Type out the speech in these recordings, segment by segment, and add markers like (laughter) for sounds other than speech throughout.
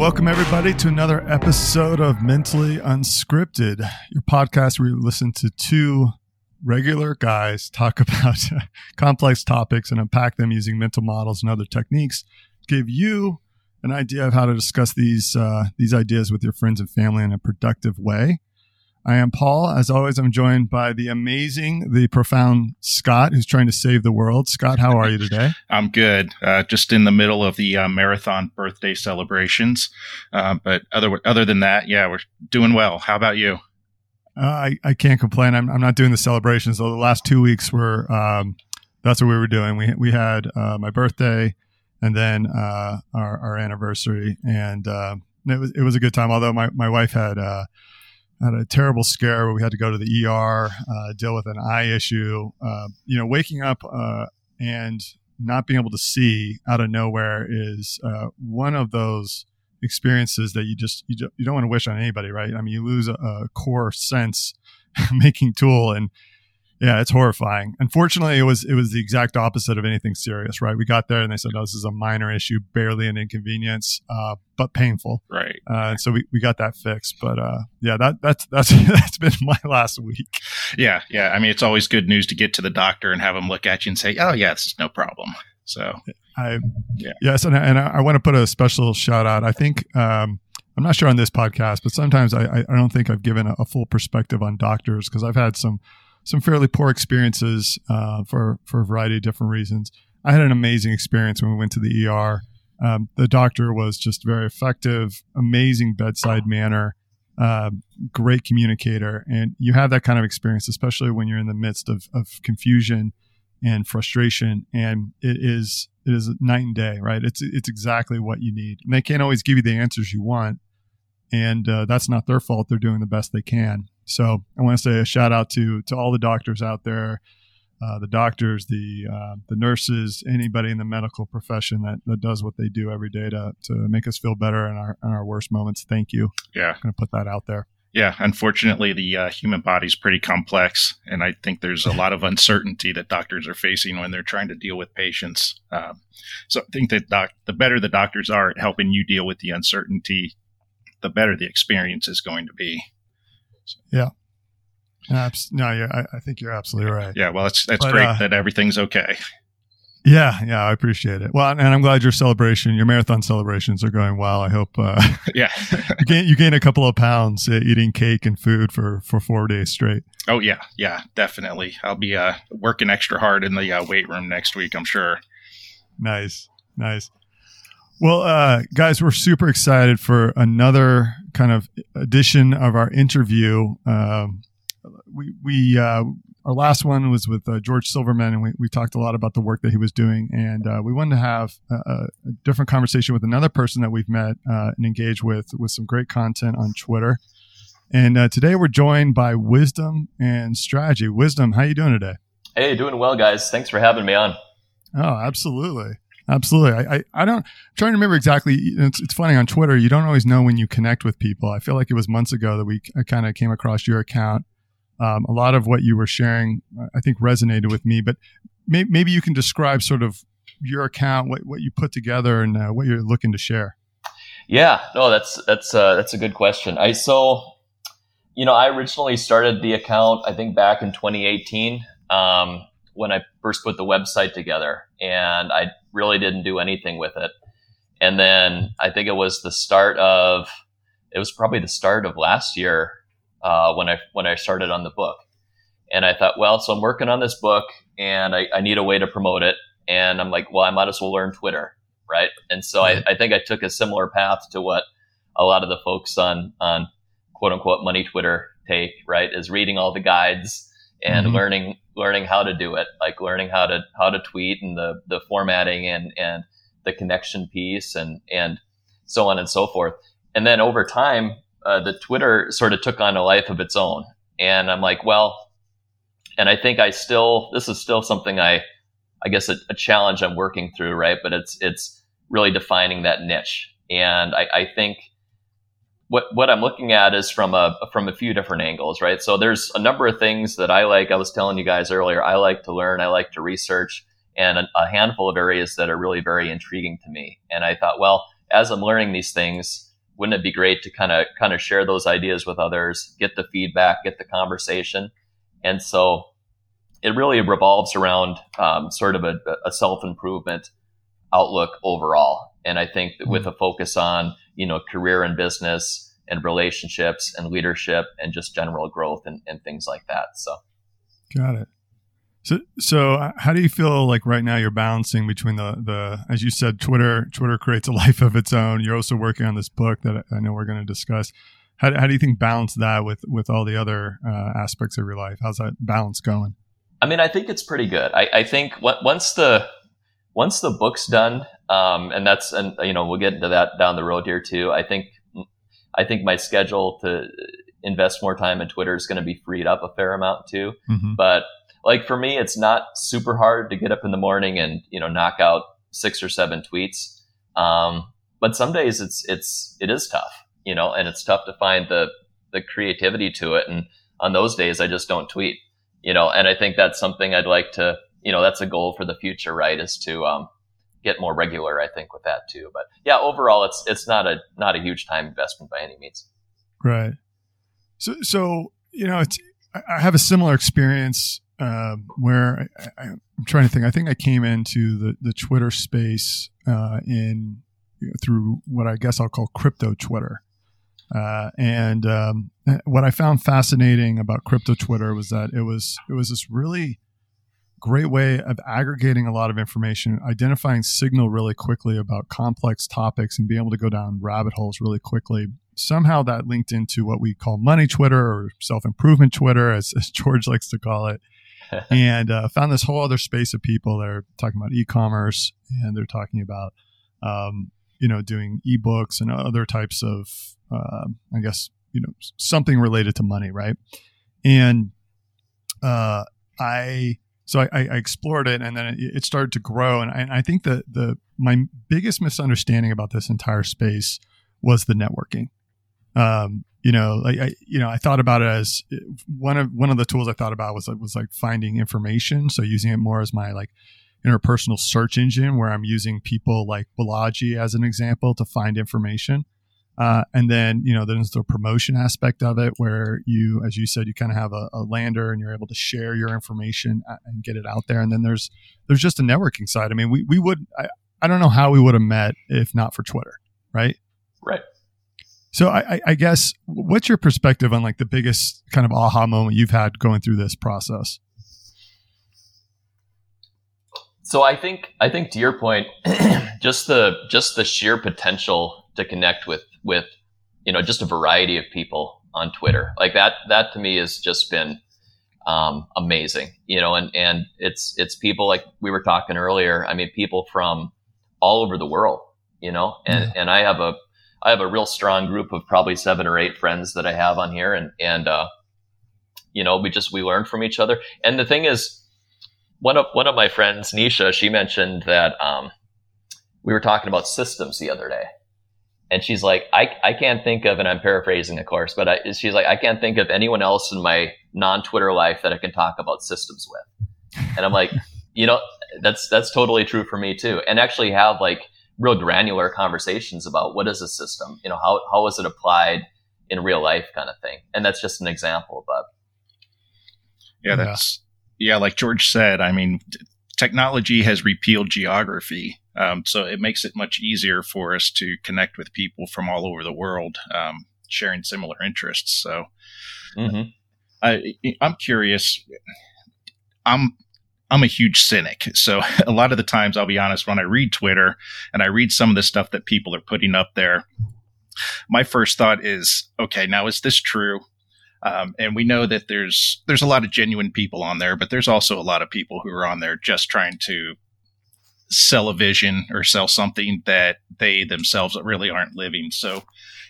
welcome everybody to another episode of Mentally Unscripted, your podcast where you listen to two regular guys talk (laughs) about complex topics and unpack them using mental models and other techniques. Give you an idea of how to discuss these uh, these ideas with your friends and family in a productive way. I am Paul. As always, I'm joined by the amazing, the profound Scott, who's trying to save the world. Scott, how are you today? (laughs) I'm good. Uh, just in the middle of the uh, marathon birthday celebrations, uh, but other other than that, yeah, we're doing well. How about you? Uh, I I can't complain. I'm I'm not doing the celebrations. So the last two weeks were um, that's what we were doing. We we had uh, my birthday and then uh, our our anniversary, and it was it was a good time. Although my my wife had had a terrible scare where we had to go to the ER, uh, deal with an eye issue. Uh, you know, waking up uh, and not being able to see out of nowhere is uh, one of those experiences that you just you, don't want to wish on anybody, right? I mean, you lose a, a core sense (laughs) making tool, and yeah, it's horrifying. Unfortunately, it was it was the exact opposite of anything serious, right? We got there and they said, "No, this is a minor issue, barely an inconvenience, uh, but painful." Right. Uh, so we, we got that fixed. But uh, yeah, that that's that's (laughs) that's been my last week. Yeah, yeah. I mean, it's always good news to get to the doctor and have them look at you and say, "Oh, yeah, this is no problem." So I yeah. yes, and and I, I want to put a special shout out. I think. Um, I'm not sure on this podcast, but sometimes I, I don't think I've given a, a full perspective on doctors because I've had some some fairly poor experiences uh, for for a variety of different reasons. I had an amazing experience when we went to the ER. Um, the doctor was just very effective, amazing bedside manner, uh, great communicator, and you have that kind of experience, especially when you're in the midst of, of confusion and frustration. And it is it is night and day, right? It's it's exactly what you need. And they can't always give you the answers you want, and uh, that's not their fault. They're doing the best they can. So I want to say a shout out to to all the doctors out there, uh, the doctors, the uh, the nurses, anybody in the medical profession that, that does what they do every day to to make us feel better in our in our worst moments. Thank you. Yeah, I'm going to put that out there. Yeah, unfortunately, the uh, human body is pretty complex, and I think there's a lot of uncertainty that doctors are facing when they're trying to deal with patients. Um, so I think that doc- the better the doctors are at helping you deal with the uncertainty, the better the experience is going to be. Yeah. Abs- no, yeah, I, I, think you're absolutely right. Yeah, well, it's that's but, great uh, that everything's okay. Yeah, yeah, I appreciate it. Well, and I'm glad your celebration, your marathon celebrations are going well. I hope. Uh, (laughs) yeah, you gain you gain a couple of pounds uh, eating cake and food for for four days straight. Oh yeah, yeah, definitely. I'll be uh, working extra hard in the uh, weight room next week. I'm sure. Nice, nice. Well, uh, guys, we're super excited for another kind of edition of our interview. Um, we we uh, our last one was with uh, George Silverman, and we, we talked a lot about the work that he was doing. And uh, we wanted to have a, a, different conversation with another person that we've met uh, and engaged with with some great content on Twitter. And uh, today we're joined by Wisdom and Strategy. Wisdom, how you doing today? Hey, doing well, guys. Thanks for having me on. Oh, absolutely. Absolutely. I, I, I, don't, I'm trying to remember exactly. It's, it's funny on Twitter, you don't always know when you connect with people. I feel like it was months ago that we kind of came across your account. Um, a lot of what you were sharing, I think resonated with me, but may, maybe you can describe sort of your account, what, what you put together and uh, what you're looking to share. Yeah, no, that's, that's, uh, that's a good question. I, so, you know, I originally started the account, I think back in 2018. Um, when I first put the website together and I really didn't do anything with it. And then I think it was the start of, it was probably the start of last year uh, when I when I started on the book. And I thought, well, so I'm working on this book and I, I, need a way to promote it. And I'm like, well, I might as well learn Twitter, right? And so I, I think I took a similar path to what a lot of the folks on on quote unquote money Twitter take, right? Is reading all the guides and mm-hmm. learning learning how to do it, like learning how to how to tweet and the the formatting and and the connection piece and and so on and so forth. And then over time, uh, the Twitter sort of took on a life of its own. And I'm like, well, and I think I still this is still something I I guess a, a challenge I'm working through, right? But it's it's really defining that niche. And I, I think what what I'm looking at is from a from a few different angles, right? So there's a number of things that I like. I was telling you guys earlier, I like to learn, I like to research, and a, a handful of areas that are really very intriguing to me. And I thought, well, as I'm learning these things, wouldn't it be great to kind of kind of share those ideas with others, get the feedback, get the conversation, and so it really revolves around um, sort of a, a self improvement outlook overall. And I think that with hmm. a focus on you know career and business and relationships and leadership and just general growth and, and things like that. So, got it. So, so uh, how do you feel like right now you're balancing between the, the, as you said, Twitter, Twitter creates a (laughs) life of its own. You're also working on this book that I know we're going to discuss. How, how do you think balance that with, with all the other uh, aspects of your life? How's that balance going? I mean, I think it's pretty good. I, I think once the, once the book's done, um, and that's, and you know, we'll get into that down the road here too. I think, I think my schedule to invest more time in Twitter is going to be freed up a fair amount too. Mm-hmm. But like for me, it's not super hard to get up in the morning and you know knock out six or seven tweets. Um, but some days it's it's it is tough, you know, and it's tough to find the the creativity to it. And on those days, I just don't tweet, you know. And I think that's something I'd like to, you know, that's a goal for the future, right? Is to um, get more regular. I think with that too. But yeah, overall, it's it's not a not a huge time investment by any means. Right. So so you know, it's I have a similar experience uh, where I, am trying to think. I think I came into the, the Twitter space uh, in you know, through what I guess I'll call crypto Twitter. Uh, and um, what I found fascinating about crypto Twitter was that it was it was this really great way of aggregating a lot of information, identifying signal really quickly about complex topics, and being able to go down rabbit holes really quickly. Somehow that linked into what we call money Twitter or self improvement Twitter, as, as George likes to call it. (laughs) and uh, found this whole other space of people that are talking about e-commerce and they're talking about um, you know doing ebooks and other types of uh, i guess you know something related to money right and uh, i so I, I, explored it and then it, started to grow and I, I think that the my biggest misunderstanding about this entire space was the networking um, you know, like I, you know, I thought about it as one of one of the tools I thought about was was like finding information. So using it more as my like interpersonal search engine, where I'm using people like Balaji as an example to find information. Uh, and then you know there's the promotion aspect of it, where you, as you said, you kind of have a, a, lander and you're able to share your information and get it out there. And then there's there's just a networking side. I mean, we we would I, I don't know how we would have met if not for Twitter, right? Right. So I, I, guess what's your perspective on like the biggest kind of aha moment you've had going through this process? So I think I think to your point, (clears throat) just the just the sheer potential to connect with with you know just a variety of people on Twitter like that that to me has just been um, amazing. You know, and and it's it's people like we were talking earlier. I mean, people from all over the world. You know, and yeah. and I have a I have a real strong group of probably seven or eight friends that I have on here, and and uh, you know we just we learn from each other. And the thing is, one of one of my friends, Nisha, she mentioned that um, we were talking about systems the other day, and she's like, I I can't think of, and I'm paraphrasing, of course, but I, she's like, I can't think of anyone else in my non Twitter life that I can talk about systems with, and I'm like, (laughs) you know, that's that's totally true for me too, and actually have like real granular conversations about what is a system, you know, how, how is it applied in real life kind of thing. And that's just an example, but. Yeah, that's, yeah, like George said, I mean, technology has repealed geography. Um, so it makes it much easier for us to connect with people from all over the world, um, sharing similar interests. So mm-hmm. I, I'm curious. I'm I'm a huge cynic. So (laughs) a lot of the times, I'll be honest, when I read Twitter and I read some of the stuff that people are putting up there, my first thought is, okay, now is this true? Um, and we know that there's there's a lot of genuine people on there, but there's also a lot of people who are on there just trying to sell a vision or sell something that they themselves really aren't living. So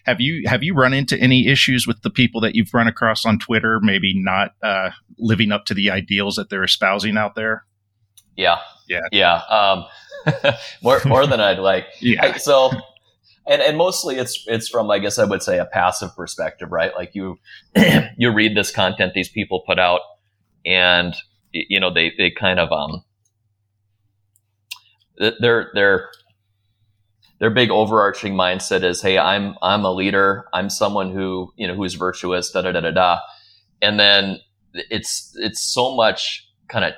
have you have you run into any issues with the people that you've run across on Twitter, maybe not uh, living up to the ideals that they're espousing out there? Yeah, yeah, yeah. Um, (laughs) more more than I'd like. (laughs) Yeah. I, so, and and mostly it's it's from I guess I would say a passive perspective, right? Like you (clears throat) you read this content these people put out, and you know they they kind of um they're they're their big overarching mindset is, hey, I'm I'm a leader. I'm someone who you know who's virtuous. Da da da da da. And then it's it's so much kind of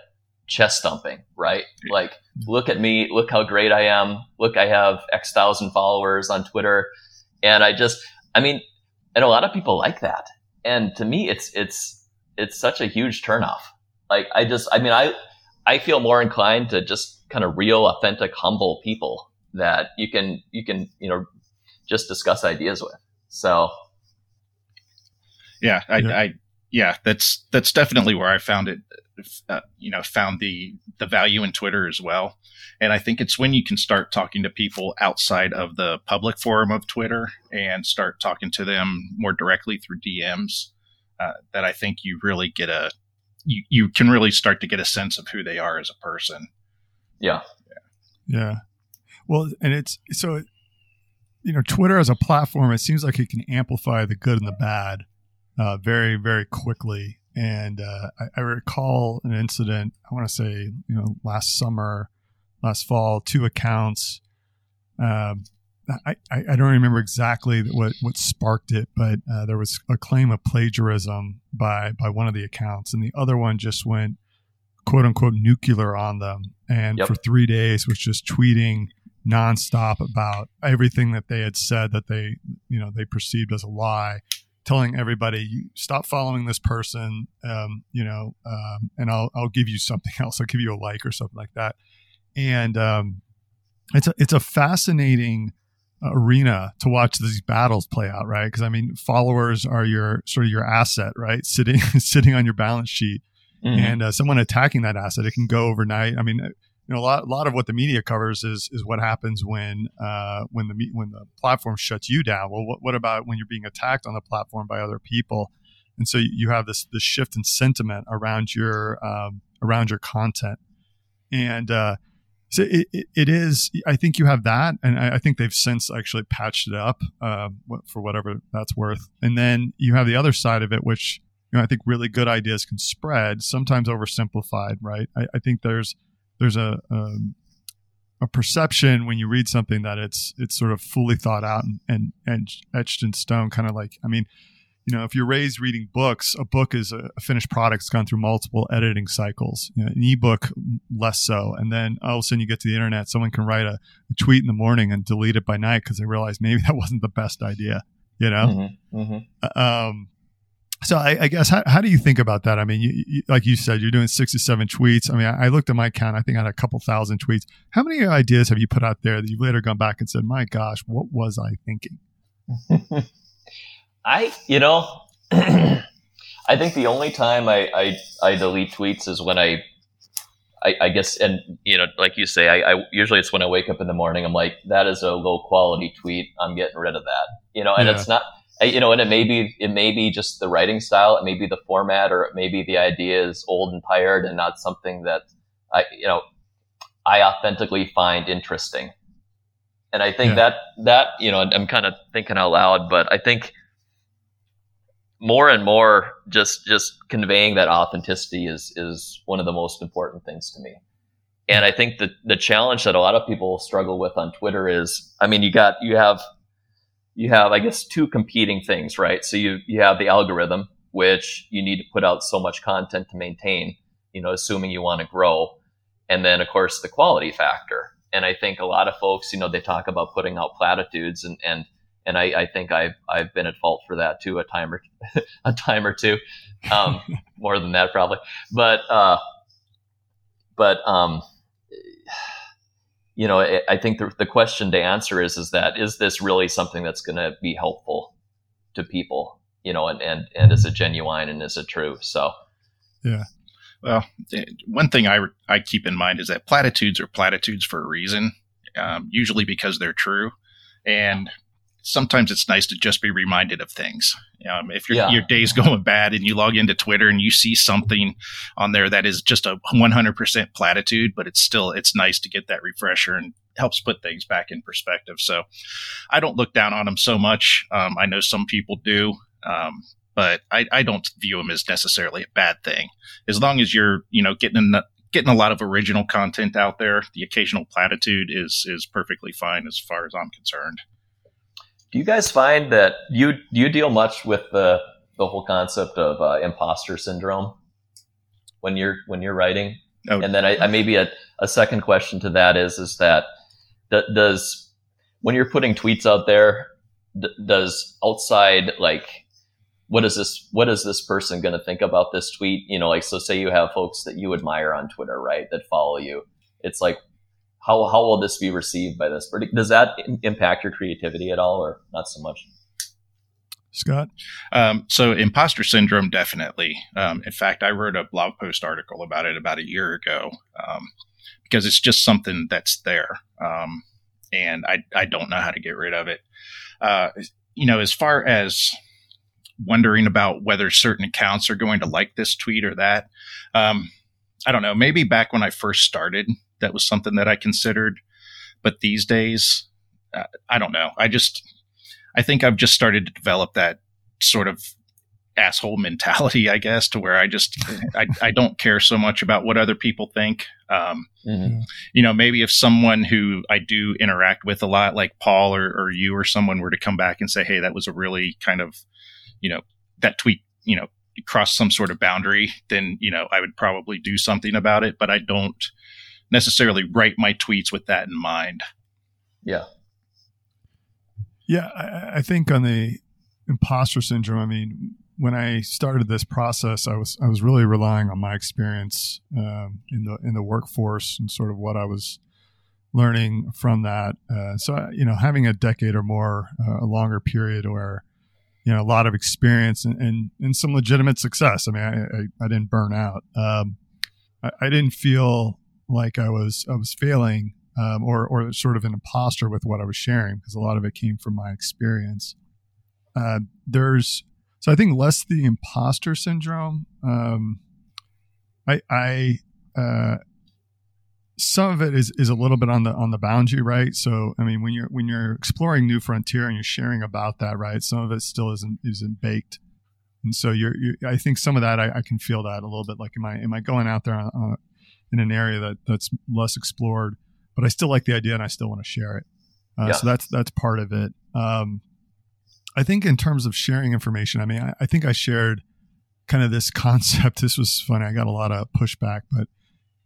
chest thumping, right? Like, look at me, look how great I am. Look, I have X thousand followers on Twitter. And I just, I mean, and a lot of people like that. And to me, it's, it's, it's such a huge turnoff. Like, I just, I mean, I, I feel more inclined to just kind of real, authentic, humble people that you can, you can, you know, just discuss ideas with. So. Yeah. I, yeah. I, yeah, that's, that's definitely where I found it uh, you know found the the value in Twitter as well. And I think it's when you can start talking to people outside of the public forum of Twitter and start talking to them more directly through DMs uh, that I think you really get a you, you can really start to get a sense of who they are as a person. Yeah. Yeah. Well, and it's so you know Twitter as a platform, it seems like it can amplify the good and the bad uh, very very quickly and uh, I, I, recall an incident. I want to say, you know, last summer, last fall, two accounts. Um, I, I, I, don't remember exactly what, what sparked it, but uh, there was a claim of plagiarism by by one of the accounts, and the other one just went quote unquote nuclear on them, and yep. for three days was just tweeting nonstop about everything that they had said that they you know they perceived as a lie telling everybody stop following this person um, you know um, and I'll, I'll give you something (laughs) else. I'll give you a like or something like that. And um, it's a, it's a fascinating arena to watch these battles play out right? Because i mean followers are your sort of your asset right? Sitting (laughs) sitting on your balance sheet mm-hmm. and uh, someone attacking that asset it can go overnight i mean you know, a lot, a lot of what the media covers is is what happens when uh, when the when the platform shuts you down. Well, what, what about when you're being attacked on the platform by other people? And so you have this this shift in sentiment around your um, around your content, and uh, so it, it, it is. I think you have that, and I, I think they've since actually patched it up uh, for whatever that's worth. And then you have the other side of it, which you know I think really good ideas can spread, sometimes oversimplified. Right? I, I think there's there's a, a, um, a perception when you read something that it's it's sort of fully thought out and, and, and etched in stone. Kind of like I mean, you know, if you're raised reading books, a book is a, finished product. It's gone through multiple editing cycles. You know, an ebook, less so. And then all of a sudden, you get to the internet. Someone can write a, a tweet in the morning and delete it by night because they realize maybe (laughs) that wasn't the best idea. You know, mm-hmm, mm-hmm. Uh, um, so I, I, guess how, how do you think about that? I mean, you, you, like you said, you're doing six to seven tweets. I mean, I, I, looked at my count. I think I had a couple thousand tweets. How many ideas have you put out there that you've later gone back and said, "My gosh, what was I thinking?" (laughs) I, you know, (clears throat) I think the only time I, I, I delete tweets is when I, I, I, guess, and you know, like you say, I, I usually it's when I wake up in the morning. I'm like, that is a low quality tweet. I'm getting rid of that. You know, and yeah. it's not you know, and it may be it may be just the writing style, it may be the format, or it may be the idea is old and tired and not something that I you know I authentically find interesting. And I think yeah. that that you know I'm kind of thinking out loud, but I think more and more just just conveying that authenticity is is one of the most important things to me. And I think that the challenge that a lot of people struggle with on Twitter is, I mean, you got you have you have, I guess, two competing things, right? So you, you have the algorithm, which you need to put out so much content to maintain, you know, assuming you want to grow. And then, of course, the quality factor. And I think a lot of folks, you know, they talk about putting out platitudes and, and, and I, I think I've, I've been at fault for that too, a time or, (laughs) a time or two, um, (laughs) more than that probably. But, uh, but, um, you know, I think the, the question to answer is, is that, is this really something that's going to be helpful to people, you know, and, and, and is it genuine and is it true? So, yeah. Well, one thing I, I keep in mind is that platitudes are platitudes for a reason, um, usually because they're true. And sometimes it's nice to just be reminded of things. Um, if your yeah. your day's (laughs) going bad and you log into Twitter and you see something on there that is just a 100% platitude, but it's still it's nice to get that refresher and helps put things back in perspective. So I don't look down on them so much. Um, I know some people do. Um, but I, I don't view them as necessarily a bad thing, as long as you're, you know, getting getting a lot of original content out there. The occasional platitude is is perfectly fine as far as I'm concerned. Do you guys find that you do you deal much with the the whole concept of uh, imposter syndrome when you're when you're writing? Oh. And then I, I maybe a, a second question to that is is that does when you're putting tweets out there, does outside like what is this what is this person going to think about this tweet you know like so say you have folks that you admire on twitter right that follow you it's like how how will this be received by this does that impact your creativity at all or not so much Scott? Um, so, imposter syndrome, definitely. Um, in fact, I wrote a blog post article about it about a year ago um, because it's just something that's there. Um, and I, I don't know how to get rid of it. Uh, you know, as far as wondering about whether certain accounts are going to like this tweet or that, um, I don't know. Maybe back when I first started, that was something that I considered. But these days, uh, I don't know. I just, I think I've just started to develop that sort of asshole (laughs) mentality, I guess, to where I just (laughs) I, I don't care so much about what other people think. Um, mm-hmm. You know, maybe if someone who I do interact with a lot, like Paul or, or you or someone, were to come back and say, "Hey, that was a really kind of, you know, that tweet, you know, crossed some sort of boundary," then you know I would probably do something about it. But I don't necessarily write my tweets with that in mind. Yeah. Yeah, I, I think on the imposter syndrome, I mean, when I started this process, I was I was really relying on my experience um, in the in the workforce and sort of what I was learning from that. Uh, so you know, having a decade or more, uh, a longer period where you know a lot of experience and and, and some legitimate success. I mean, I I, I didn't burn out. Um, I, I, didn't feel like I was I was failing um, or or sort of an imposter with what I was sharing because a lot of it came from my experience. Uh, there's so I think less the imposter syndrome. Um, I, I uh, some of it is is a little bit on the on the boundary, right? So I mean, when you're when you're exploring new frontier and you're sharing about that, right? Some of it still isn't isn't baked, and so you're, you're I think some of that I, I, can feel that a little bit. Like, am I am I going out there on, in an area that that's less explored, but I still like the idea and I still want to share it. Uh, yeah. So that's that's part of it. Um, I think in terms of sharing information, I mean, I, I, think I shared kind of this (laughs) concept. This was funny. I got a lot of pushback, but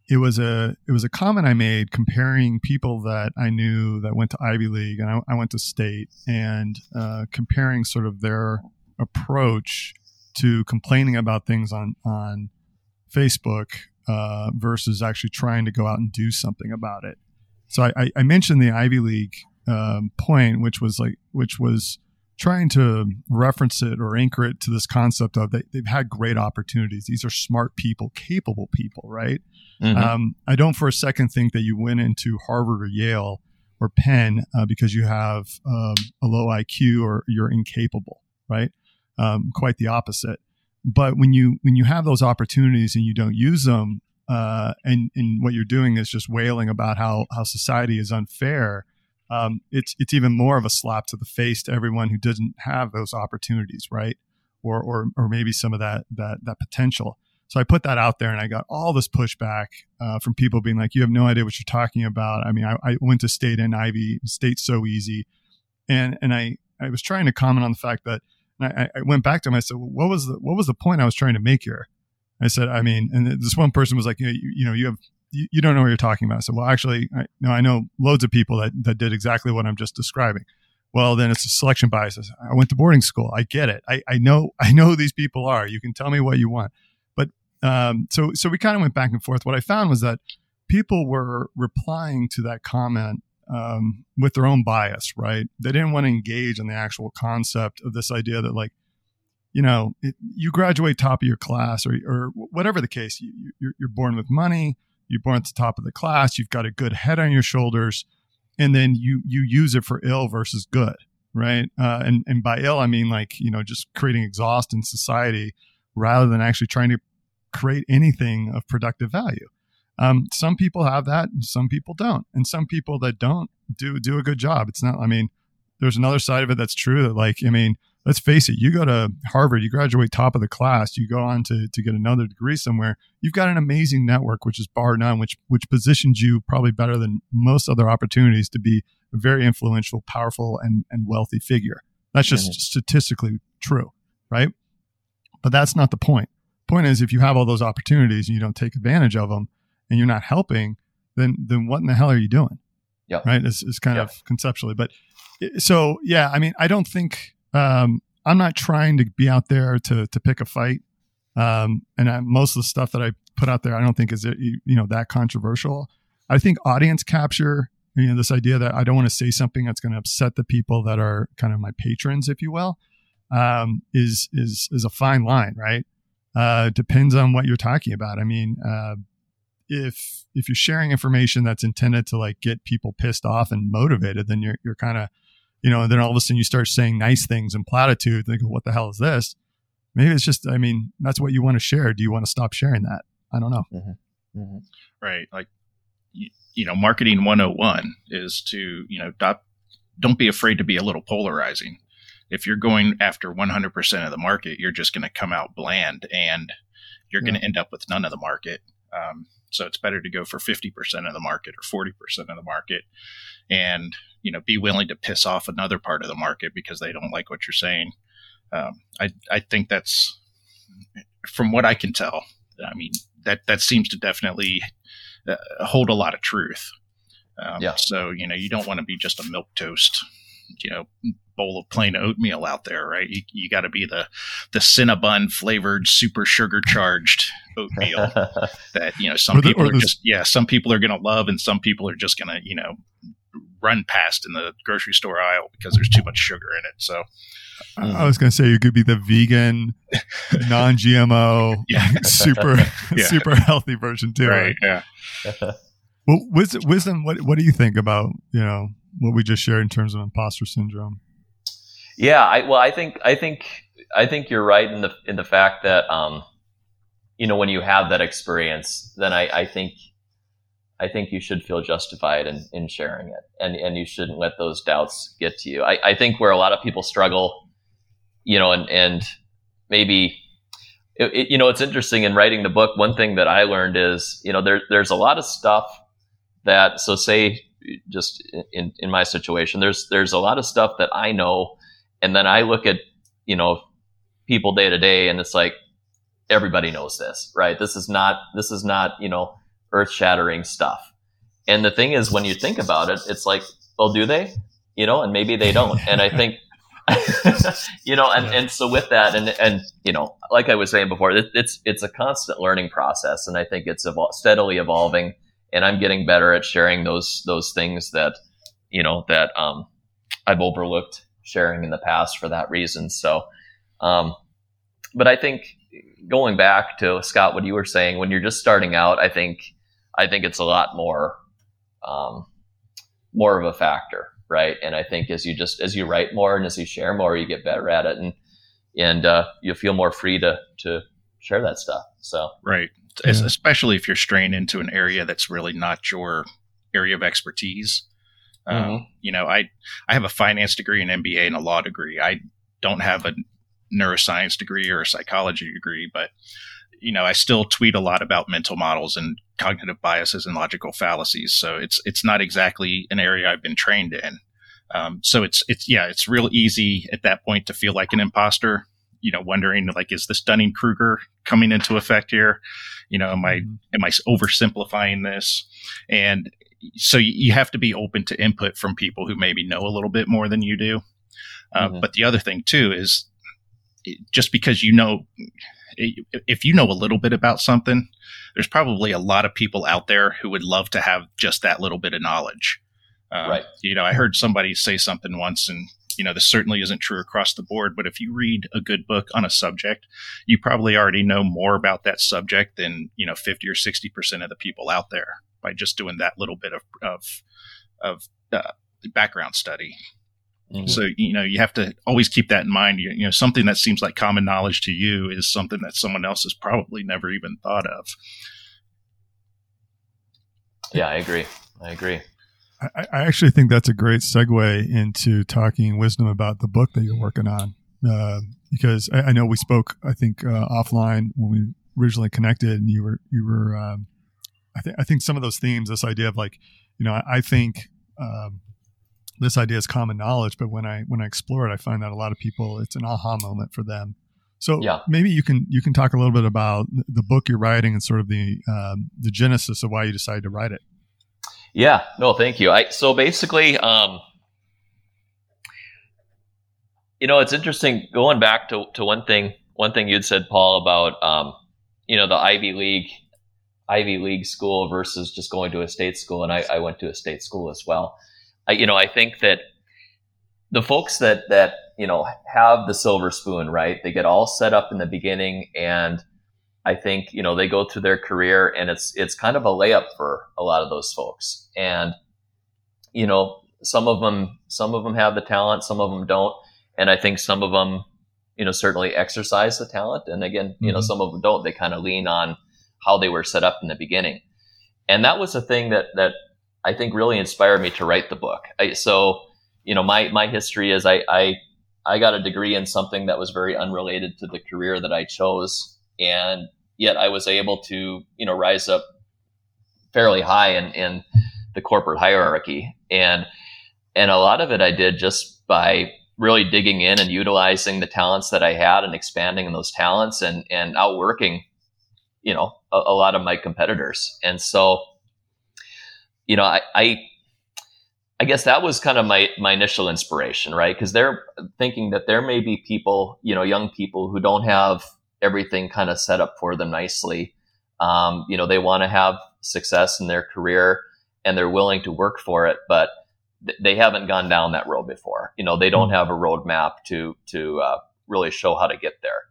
it was a it was a comment I made comparing people that I knew that went to Ivy League and I, I went to State, and uh, comparing sort of their approach to complaining about things on on Facebook uh, versus actually trying to go out and do something about it. So I, I mentioned the Ivy League um, point, which was like which was trying to reference it or anchor it to this concept of they, they've had great opportunities. These are smart people, capable people, right? Mm-hmm. Um, I don't for a second think that you went into Harvard or Yale or Penn uh, because you have um, a low IQ or you're incapable, right? Um, quite the opposite. But when you when you have those opportunities and you don't use them, uh, and and what you're doing is just wailing about how how society is unfair, um, it's it's even more of a slap to the face to everyone who doesn't have those opportunities, right? Or or or maybe some of that that that potential. So I put that out there, and I got all this pushback uh, from people being like, "You have no idea what you're talking about." I mean, I, I went to state and Ivy, state's so easy, and and I I was trying to comment on the fact that I, I went back to him. I said, "What was the what was the point I was trying to make here?" I said, "I mean," and this one person was like, "You, you know, you have you, you don't know what you're talking about. So, well, actually, I, no, I know loads of people that, that did exactly what I'm just describing. Well, then it's a selection bias. I went to boarding school. I get it. I, I know, (laughs) I know who these people are. You can tell me what you want. But, um, so, so we kind of went back and forth. What I found was that people were replying to that comment, um, with their own bias, right? They didn't want to engage in the actual concept of this idea that like, you know, it, you graduate top of your class or, or whatever the case, you, you're, you're born with money you're born at the top of the class, you've got a good head on your shoulders, and then you you use it for ill versus good, right? Uh, and and by ill, I mean like you know just creating exhaust in society rather than actually trying to create anything of productive value. Um, some people have that, and some people don't, and some people that don't do do a good job. It's not. I mean, there's another side of it that's true. That like, I mean, let's face it, you go to Harvard, you graduate top of the class, you go on to, to get another degree somewhere, you've got an amazing network, which is bar none, which, which positions you probably better than most other opportunities to be a very influential, powerful, and, and wealthy figure. That's just mm-hmm. statistically true, right? But that's not the point. Point is, if you have all those opportunities and you don't take advantage of them and you're not helping, then, then what in the hell are you doing? Yeah. Right. It's, it's kind yep. of conceptually, but so yeah, I mean, I don't think um, I'm not trying to be out there to to pick a fight. Um, and I, most of the stuff that I put out there, I don't think is you know that controversial. I think audience capture, you know, this idea that I don't want to say something that's going to upset the people that are kind of my patrons, if you will, um, is is is a fine line, right? Uh, depends on what you're talking about. I mean, uh, if if you're sharing information that's intended to like get people pissed off and motivated, then you're you're kind of you know, and then all of a sudden you start saying nice things and platitudes. Think, what the hell is this? Maybe it's just, I mean, that's what you want to share. Do you want to stop sharing that? I don't know. Mm-hmm. Mm-hmm. Right. Like, you, you, know, marketing 101 is to, you know, don't, don't be afraid to be a little polarizing. If you're going after 100% of the market, you're just going to come out bland and you're yeah. going to end up with none of the market. Um, so it's better to go for 50% of the market or 40% of the market and, you know, be willing to piss off another part of the market because they don't like what you're saying. Um, I, I think that's, from what I can tell, I mean, that, that seems to definitely uh, hold a lot of truth. Um, yeah. So, you know, you don't want to be just a milk toast, you know, bowl of plain oatmeal out there, right? You, you got to be the the Cinnabon flavored, super sugar charged oatmeal (laughs) that you know some the, people are the, just yeah, some people are going to love, and some people are just going to you know run past in the grocery store aisle because there's too much sugar in it. So. I was going to say you could be the vegan, (laughs) non-GMO, yeah. (laughs) super, yeah. super healthy version too. Right. Yeah. well, wisdom, wisdom. What What do you think about you know what we just shared in terms of imposter syndrome? Yeah, I, well, I think I think I think you're right in the in the fact that um, you know when you have that experience, then I, I think I think you should feel justified in, in sharing it, and and you shouldn't let those doubts get to you. I, I think where a lot of people struggle, you know, and and maybe it, it, you know it's interesting in writing the book. One thing that I learned is you know there there's a lot of stuff that so say just in in my situation there's there's a lot of stuff that I know and then I look at, you know, people day to day and it's like, everybody knows this, right? This is not, this is not, you know, earth shattering stuff. And the thing is, when you think about it, it's like, well, do they? You know, and maybe they don't. And I think, (laughs) you know, and, and so with that, and, and, you know, like I was saying before, it, it's, it's a constant learning process. And I think it's evol- steadily evolving and I'm getting better at sharing those, those things that, you know, that, um, I've overlooked sharing in the past for that reason. So, um, but I think going back to Scott, what you were saying, when you're just starting out, I think I think it's a lot more um, more of a factor, right? And I think as you just as you write more and as you share more, you get better at it, and and uh, you feel more free to to share that stuff. So right, yeah. especially if you're straying into an area that's really not your area of expertise. Um, mm-hmm. you know, I I have a finance degree, an MBA, and a law degree. I don't have a neuroscience degree or a psychology degree, but you know, I still tweet a lot about mental models and cognitive biases and logical fallacies. So it's it's not exactly an area I've been trained in. Um, so it's it's yeah, it's real easy at that point to feel like an imposter. You know, wondering like, is this Dunning Kruger coming into effect here? You know, am I mm-hmm. am I oversimplifying this? And so you have to be open to input from people who maybe know a little bit more than you do. Uh, mm-hmm. But the other thing too is just because you know, if you know a little bit about something, there's probably a lot of people out there who would love to have just that little bit of knowledge. Uh, right. You know, I heard somebody say something once, and you know, this certainly isn't true across the board. But if you read a good book on a subject, you probably already know more about that subject than you know, fifty or sixty percent of the people out there by just doing that little bit of of, of uh, background study. Mm-hmm. So you know you have to always keep that in mind. You, you, know something that seems like common knowledge to you is something that someone else has probably never even thought of. Yeah, I agree. I agree. I, I actually think that's a great segue into talking wisdom about the book that you're working on. uh, because I, I, know we spoke, I think, uh, offline when we originally connected, and you were you were. Um, I think I think some of those themes, this idea of like, you know, I, I think um, this idea is common knowledge, but when I when I explore it, I find that a lot of people, it's an aha moment for them. So yeah. maybe you can you can talk a little bit about the book you're writing and sort of the um, the genesis of why you decided to write it. Yeah, no, thank you. I so basically, um, you know, it's interesting going back to, to one thing one thing you'd said, Paul, about um, you know the Ivy League Ivy League school versus just going to a state school, and I, I went to a state school as well. I, you know, I think that the folks that that you know have the silver spoon, right? They get all set up in the beginning, and I think you know they go through their career, and it's it's kind of a layup for a lot of those folks. And you know, some of them some of them have the talent, some of them don't, and I think some of them you know certainly exercise the talent, and again, you mm-hmm. know, some of them don't. They kind of lean on how they were set up in the beginning, and that was a thing that that I think really inspired me to write the book. I, so you know, my my history is I, I I got a degree in something that was very unrelated to the career that I chose, and yet I was able to you know rise up fairly high in in the corporate hierarchy, and and a lot of it I did just by really digging in and utilizing the talents that I had and expanding those talents and and outworking you know a, a lot of my competitors, and so you know I, I I guess that was kind of my my initial inspiration, right? Because they're thinking that there may be people, you know, young people who don't have everything kind of set up for them nicely. Um, you know, they want to have success in their career and they're willing to work for it, but th- they haven't gone down that road before. You know, they don't have a roadmap to to uh, really show how to get there.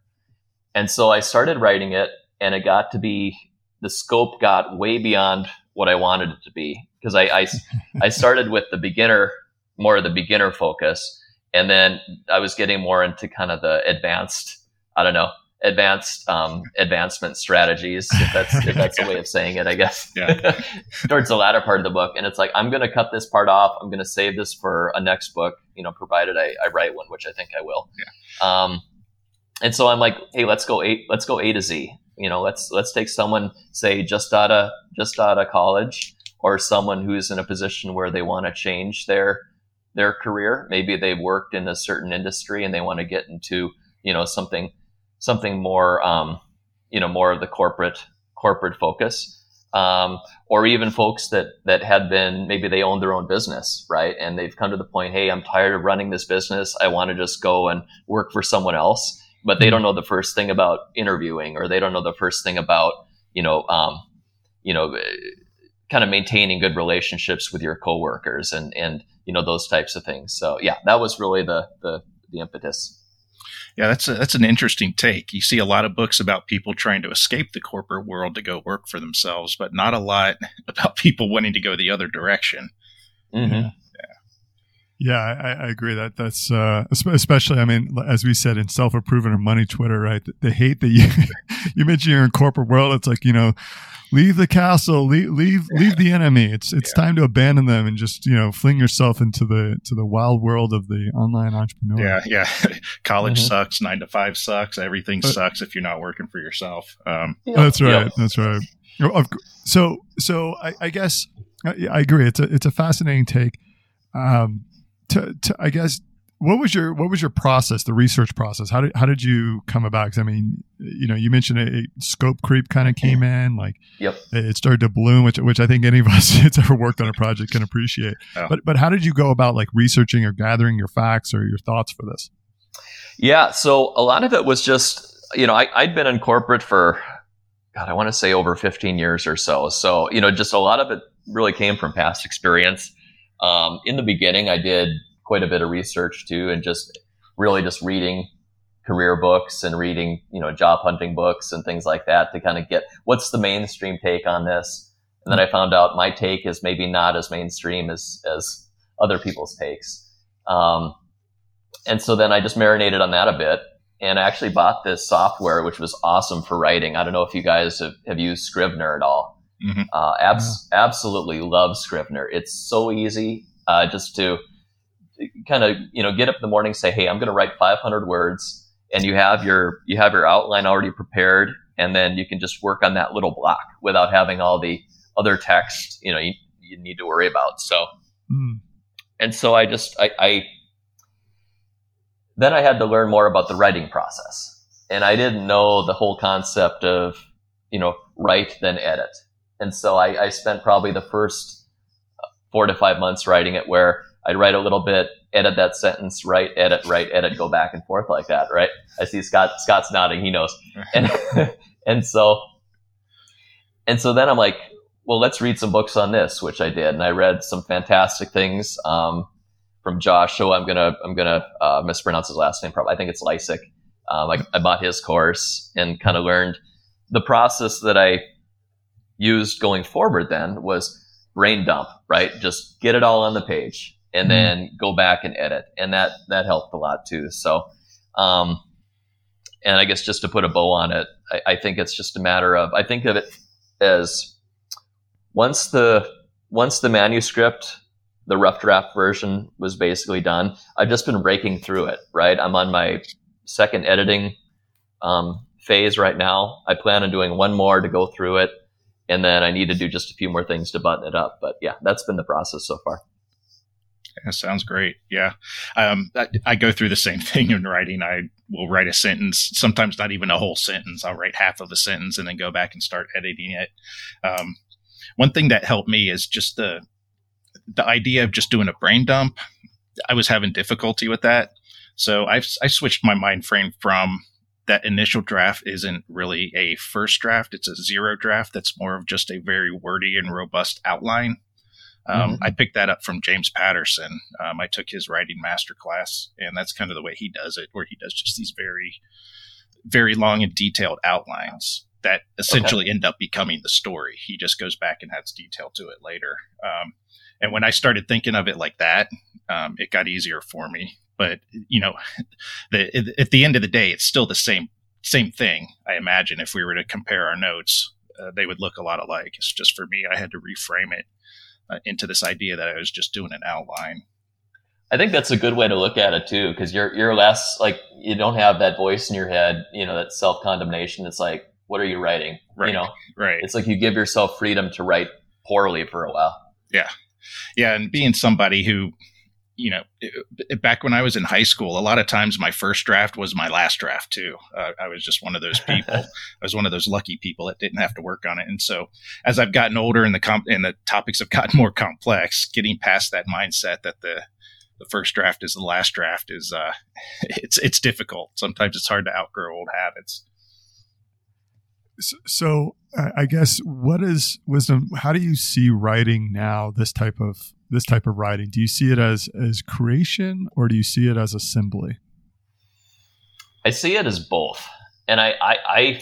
And so I started writing it, and it got to be the scope got way beyond what I wanted it to be because I, I, (laughs) I started with the beginner, more of the beginner focus, and then I was getting more into kind of the advanced. I don't know advanced um, advancement strategies if that's if (laughs) that's yeah. a way of saying it i guess yeah. (laughs) towards the latter part of the book and it's like i'm going to cut this part off i'm going to save this for a next book you know provided I, I write one which i think i will yeah. um, and so i'm like hey let's go a let's go a to z you know let's let's take someone say just out of just out of college or someone who's in a position where they want to change their their career. Maybe they've worked in a certain industry and they want to get into you know something something more um, you know more of the corporate corporate focus. Um, or even folks that that had been maybe they own their own business right? And they've come to the point hey i'm tired of running this business. I want to just go and work for someone else but they don't know the first thing about interviewing or they don't know the first thing about you know um, you know kind of maintaining good relationships with your coworkers and and you know those types of things so yeah that was really the the, the impetus yeah, that's a, that's an interesting take. You see a lot of books about people trying to escape the corporate world to go work for themselves, but not a lot (laughs) about people wanting to go the other direction. Mm-hmm. Yeah, I, I, agree that that's uh, especially. I mean, as we said in self approval or money Twitter, right? The hate that you (laughs) you mentioned you're in corporate world. It's like you know, leave the castle, leave leave leave the enemy. It's it's yeah. time to abandon them and just you know fling yourself into the to the wild world of the online entrepreneur. Yeah, yeah. (laughs) College mm-hmm. sucks. Nine to five sucks. Everything but, sucks if you're not working for yourself. Um, That's right. That's right. So so I, I guess I, I, agree. It's a it's a fascinating take. Um, to, to I guess what was your what was your process the research process? How did how did you come about? Because i mean you know you mentioned a, a scope creep kind of mm-hmm. came in like yep. it started to bloom which which i think any of us (laughs) that's ever worked on a project can appreciate. (laughs) Oh. but but how did you go about like researching or gathering your facts or your thoughts for this? Yeah so a lot of it was just you know I, i'd been in corporate for god i want to say over 15 years or so. So you know just a lot of it really came from past experience um, in the beginning, I did quite a bit of research too, and just really just reading career books and reading, you know, job hunting books and things like that to kind of get what's the mainstream take on this. And then I found out my take is maybe not as mainstream as as other people's takes. Um, and so then I just marinated on that a bit and I actually bought this software, which was awesome for writing. I don't know if you guys have, have used Scrivener at all. Mm-hmm. Uh, abs- yeah. Absolutely love Scrivener. It's so easy uh, just to kind of you know get up in the morning, say, hey, I'm going to write 500 words, and you have your you have your outline already prepared, and then you can just work on that little block without having all the other text you know you, you need to worry about. So, mm. and so I just I, I then I had to learn more about the writing process. And I didn't know the whole concept of, you know, write then edit. And so I, I spent probably the first four to five months writing it where I'd write a little bit, edit that sentence, write, edit, write, edit, go back and forth like that, right? I see Scott, Scott's nodding, he knows. (laughs) And, (laughs) and so, and so then I'm like, well, let's read some books on this, which I did. And I read some fantastic things. Um, from Josh. So I'm gonna I'm gonna uh, mispronounce his last name. Probably I think it's Lisec. Um, I, I bought his course and kind of learned the process that I used going forward. Then was brain dump, right? Just get it all on the page and mm-hmm. then go back and edit, and that that helped a lot too. So, um, and I guess just to put a bow on it, I, I think it's just a matter of I think of it as once the once the manuscript the rough draft version was basically done. I've just been raking through it, right? I'm on my second editing um, phase right now. I plan on doing one more to go through it, and then I need to do just a few more things to button it up. But yeah, that's been the process so far. That sounds great. Yeah. Um, I, I, go through the same (laughs) thing in writing. I will write a sentence, sometimes not even a whole sentence. I'll write half of a sentence and then go back and start editing it. Um, one thing that helped me is just the the idea of just doing a brain dump, I was having difficulty with that. So I've, I switched my mind frame from that initial draft isn't really a first draft. It's a zero draft. That's more of just a very wordy and robust outline. Um, mm-hmm. I picked that up from James Patterson. Um, I took his writing master class, and that's kind of the way he does it, where he does just these very, very long and detailed outlines that essentially okay. end up becoming the story. He just goes back and adds detail to it later. Um, and when I started thinking of it like that, um, it got easier for me. But you know, (laughs) the, at the end of the day, it's still the same same thing. I imagine if we were to compare our notes, uh, they would look a lot alike. It's just for me, I had to reframe it uh, into this idea that I was just doing an outline. I think that's a good way to look at it too, because you're you're less like you don't have that voice in your head, you know, that self condemnation. It's like, what are you writing? Right. You know, right. It's like you give yourself freedom to write poorly for a while. Yeah, yeah, and being somebody who, you know, back when I was in high school, a lot of times my first draft was my last draft too. Uh, I was just one of those people. (laughs) I was one of those lucky people that didn't have to work on it. And so, as I've gotten older and the comp- and the topics have (laughs) gotten more complex, getting past that mindset that the the first draft is the last draft is uh, (laughs) it's it's difficult. Sometimes it's hard to outgrow old habits. So, I guess what is wisdom? How do you see writing now? This type of this type of writing. Do you see it as as creation, or do you see it as assembly? I see it as both, and I I I,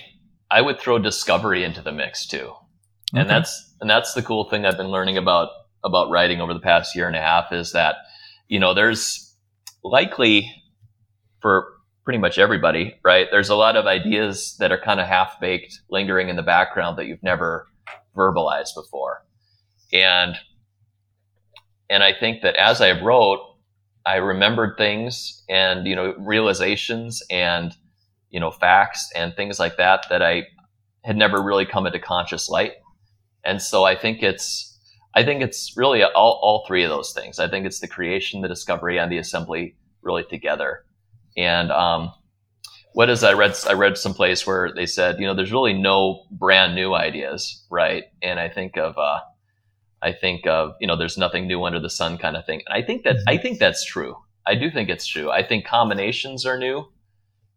I would throw discovery into the mix too, okay. and that's and that's the cool thing I've been learning about about writing over the past year and a half is that you know there's likely for pretty much everybody, right? There's a lot of ideas that are kind of half baked, lingering in the background that you've never verbalized before. And and I think that as I wrote, I remembered things and you know realizations and you know facts and things like that that I had never really come into conscious light. And so I think it's I think it's really all, all three of those things. I think it's the creation, the discovery, and the assembly really together. And um, what is I read I read some place where they said you know there's really no brand new ideas, right? And I think of uh, I think of you know there's nothing new under the sun kind of thing. And I think that I think that's true. I do think it's true. I think combinations are new,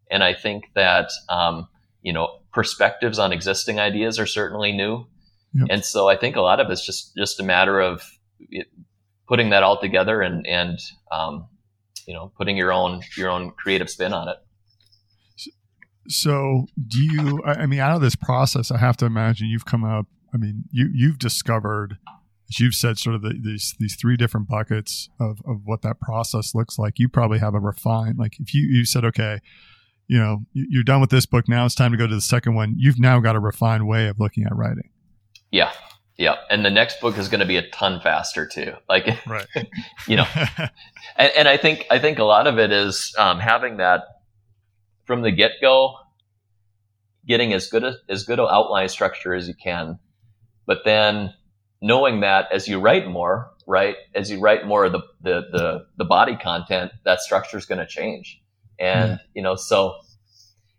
and I think that um, you know perspectives on existing ideas are certainly new. Yep. And so I think a lot of it's just just a matter of putting that all together and and um, you know putting your own your own creative spin on it so do you i mean out of this process i have to imagine you've come up i mean you you've discovered as you've said sort of the, these these three different buckets of, of what that process looks like you probably have a refined like if you you said okay you know you're done with this book now it's time to go to the second one you've now got a refined way of looking at writing yeah Yeah, and the next book is going to be a ton faster too. Like, (laughs) right. you know, (laughs) and, and I think I think a lot of it is um, having that from the get go, getting as good a, as good an outline structure as you can, but then knowing that as you write more, right, as you write more of the the the, the body content, that structure is going to change, and mm. you know, so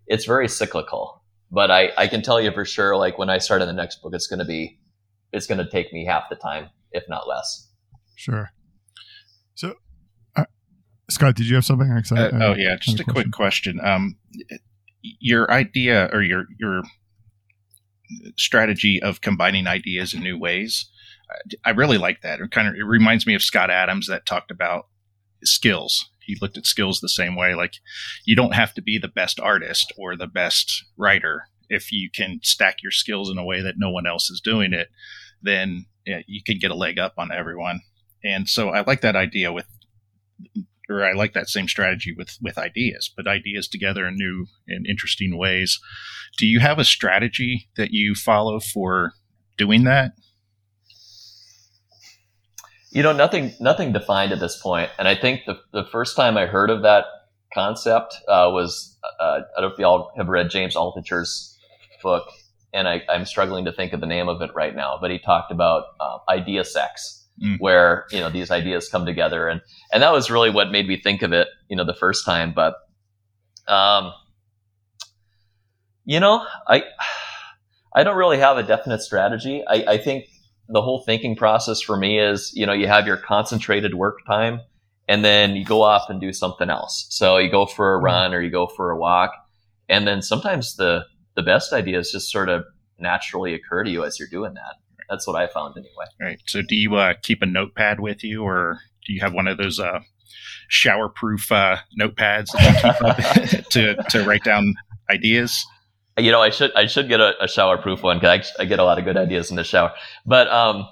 it's very cyclical. But I I can tell you for sure, like when I start on the next book, it's going to be it's going to take me half the time, if not less. Sure. So, uh, Scott, did you have something? Uh, oh yeah, just a, question. quick question. Um, your idea or your your strategy of combining ideas in new ways, I really like that. It kind of it reminds me of Scott Adams that talked about skills. He looked at skills the same way. Like you don't have to be the best artist or the best writer if you can stack your skills in a way that no one else is doing it, then you can get a leg up on everyone. And so I like that idea with, or I like that same strategy with with ideas, put ideas together in new and interesting ways. Do you have a strategy that you follow for doing that? You know, nothing nothing defined at this point. And I think the the first time I heard of that concept uh, was uh, I don't know if y'all have read James Altucher's book, and I, am struggling to think of the name of it right now, but he talked about uh, idea sex, mm. where you know these ideas come together, and and that was really what made me think of it, you know, the first time. But, um, you know, I I don't really have a definite strategy. I, I think the whole thinking process for me is, you know, you have your concentrated work time, and then you go off and do something else. So you go for a mm. run or you go for a walk, and then sometimes the the best ideas just sort of naturally occur to you as you're doing that. That's what I found anyway. Right. So do you uh, keep a notepad with you or do you have one of those uh, shower proof uh, notepads (laughs) to, to write down ideas? You know, I should I should get a, a shower proof one because I, I, get a lot of good ideas in the shower. But um,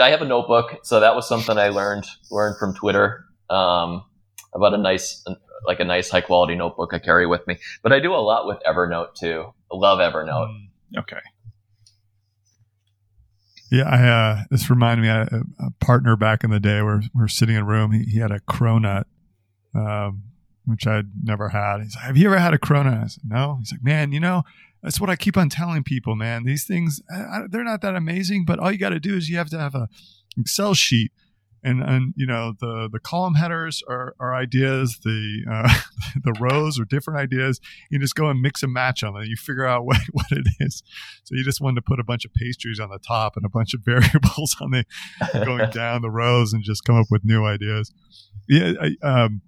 I have a notebook, so that was something I learned learned from Twitter um, about a nice like a nice high quality notebook I carry with me. But I do a lot with Evernote too. I love Evernote. Mm, okay. Yeah, I uh, this reminded me. I had a, partner back in the day where we are sitting in a room. He, he had a cronut, um, which I'd never had. He's like, "Have you ever had a cronut?" I said, "No." He's like, "Man, you know, that's what I keep on telling people, man. These things, I, they're not that amazing, but all you got to do is you have to have a Excel sheet and and you know the the column headers are, are ideas the uh, (laughs) the rows are different ideas. You just go and mix and match them and you figure out (laughs) what, what it is. So you just wanted to put a bunch of pastries on the top and a bunch of (laughs) variables on the going down the rows and just come up with new ideas. Yeah I, um,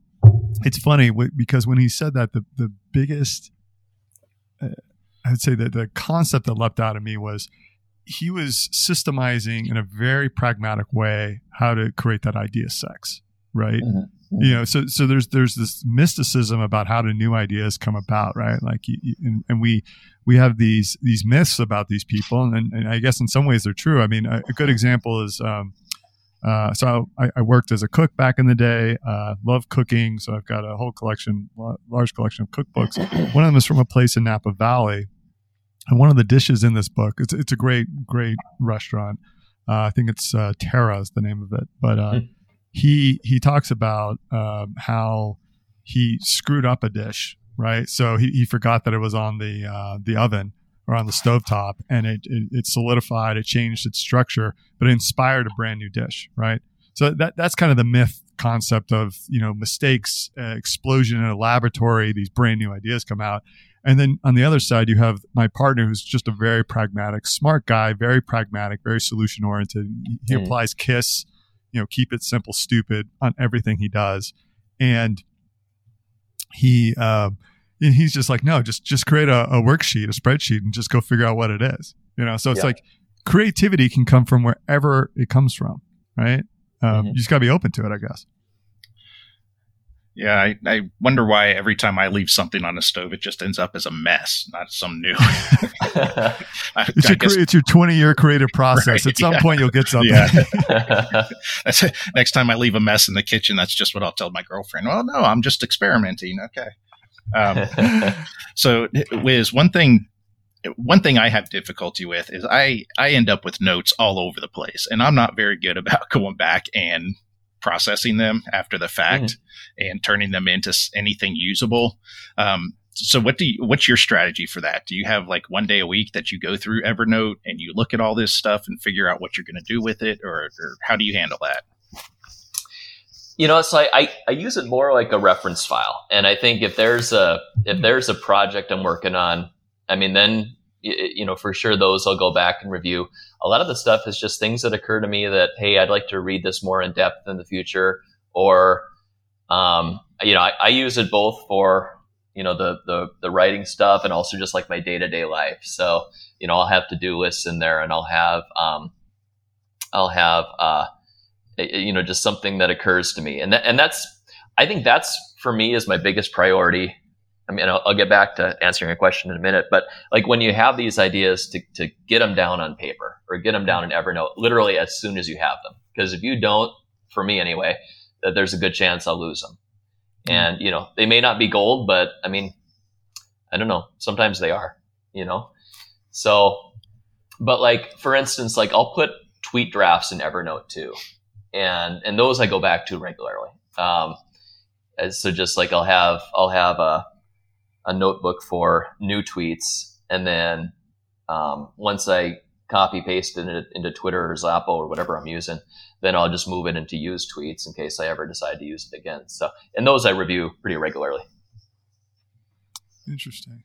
it's funny because when he said that the the biggest uh, i'd say that the concept that leapt out of me was he was systemizing in a very pragmatic way how to create that idea sex, right? Mm-hmm. mm-hmm. You know, so so there's there's this mysticism about how do new ideas come about, right? Like, and, and we we have these these myths about these people, and, and, I guess in some ways they're true. I mean, a, a good example is. Um, uh, so I, I, worked as a cook back in the day. Uh, love cooking, so I've got a whole collection, large collection of cookbooks. (clears throat) One of them is from a place in Napa Valley and one of the dishes in this book, it's it's a great great restaurant. Uh, I think it's uh, Terra is the name of it. But uh, mm-hmm. he he talks about um, how he screwed up a dish, right? So he, he forgot that it was on the uh, the oven or on the stovetop, and it, it, it solidified, it changed its structure, but it inspired a brand new dish, right? So that that's kind of the myth concept of you know mistakes, uh, explosion in a laboratory, these brand new ideas come out, and then on the other side, you have my partner who's just a very pragmatic, smart guy, very pragmatic, very solution oriented. He mm. applies KISS, you know, keep it simple, stupid on everything he does. And he, uh, and he's just like, no, just, just create a, a, worksheet, a spreadsheet and just go figure out what it is. You know, so it's yeah. like creativity can come from wherever it comes from. Right. Um, mm-hmm. You just gotta be open to it, I guess. Yeah, I, I wonder why every time I leave something on the stove, it just ends up as a mess, not some new. (laughs) I, it's, your, guess, it's, your, 20 year creative process. Right, At some yeah. point, you'll get something. Yeah. (laughs) Next time I leave a mess in the kitchen, that's just what I'll tell my girlfriend. Well, no, I'm just experimenting. Okay. Um, (laughs) so, Wiz, one thing one thing I have difficulty with is I I end up with notes all over the place, and I'm not very good about going back and processing them after the fact mm-hmm. and turning them into anything usable. Um, so what do you, what's your strategy for that? Do you have like one day a week that you go through Evernote and you look at all this stuff and figure out what you're going to do with it, or, or how do you handle that? You know, so I, I, I use it more like a reference file, and I think if there's a if there's a project I'm working on, I mean, then you know for sure those I'll go back and review. A lot of the stuff is just things that occur to me that hey, I'd like to read this more in depth in the future, or um, you know, I, I use it both for you know the the the writing stuff and also just like my day to day life. So you know I'll have to do lists in there and I'll have um, I'll have uh, you know just something that occurs to me and th- and that's I think that's for me is my biggest priority. I mean, I'll, I'll, get back to answering your question in a minute, but like when you have these ideas to, to get them down on paper or get them down in Evernote, literally as soon as you have them. Because if you don't, for me anyway, that there's a good chance I'll lose them. Mm-hmm. And, you know, they may not be gold, but I mean, I don't know. Sometimes they are, you know? So, but like, for instance, like I'll put tweet drafts in Evernote too. And, and those I go back to regularly. Um, so just like I'll have, I'll have a, a notebook for new tweets. And then, um, once I copy paste it into Twitter or Zappo or whatever I'm using, then I'll just move it into use tweets in case I ever decide to use it again. So, and those I review pretty regularly. Interesting.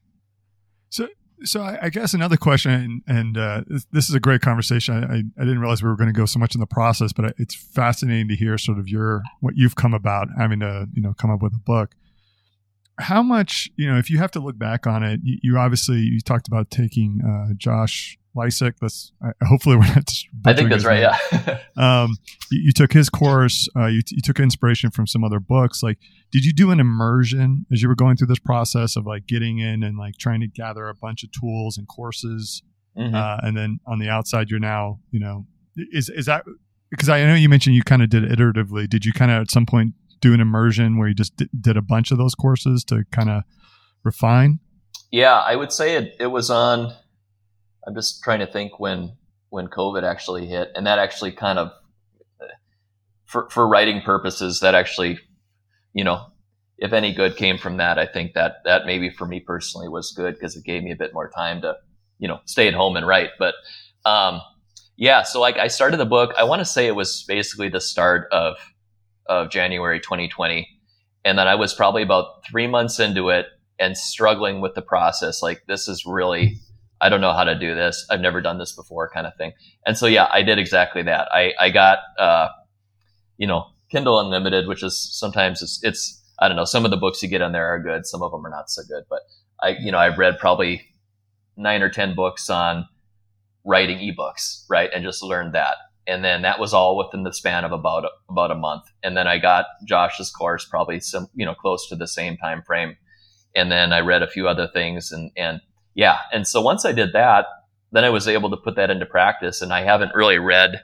So, so I, I guess another question, and, and uh, this, is a great conversation. I, I, didn't realize we were going to go so much in the process, but it's fascinating to hear sort of your what you've come about having to you know come up with a book. How much you know if you have to look back on it, you, you obviously you talked about taking uh, Josh Lisec. That's uh, hopefully we're not. I think that's right. Yeah. (laughs) um, you, you, took his course. Uh, you, you took inspiration from some other books. Like, did you do an immersion as you were going through this process of like getting in and like trying to gather a bunch of tools and courses, mm-hmm. uh, and then on the outside, you're now, you know, is is that because I know you mentioned you kind of did it iteratively. Did you kind of at some point do an immersion where you just did, did a bunch of those courses to kind of refine? Yeah, I would say it, it was on I'm just trying to think when when COVID actually hit, and that actually kind of for for writing purposes, that actually, you know, if any good came from that, I think that that maybe for me personally was good because it gave me a bit more time to, you know, stay at home and write. But um, yeah, so like I started the book. I want to say it was basically the start of of January 2020, and then I was probably about three months into it and struggling with the process. Like this is really I don't know how to do this. I've never done this before kind of thing. And so, yeah, I did exactly that. I, I got, uh, you know, Kindle Unlimited, which is sometimes it's, it's, I don't know, some of the books you get on there are good. Some of them are not so good, but I, you know, I've read probably nine or 10 books on writing ebooks, right? And just learned that. And then that was all within the span of about, about a month. And then I got Josh's course probably some, you know, close to the same time frame. And then I read a few other things and, and yeah. And so once I did that, then I was able to put that into practice. And I haven't really read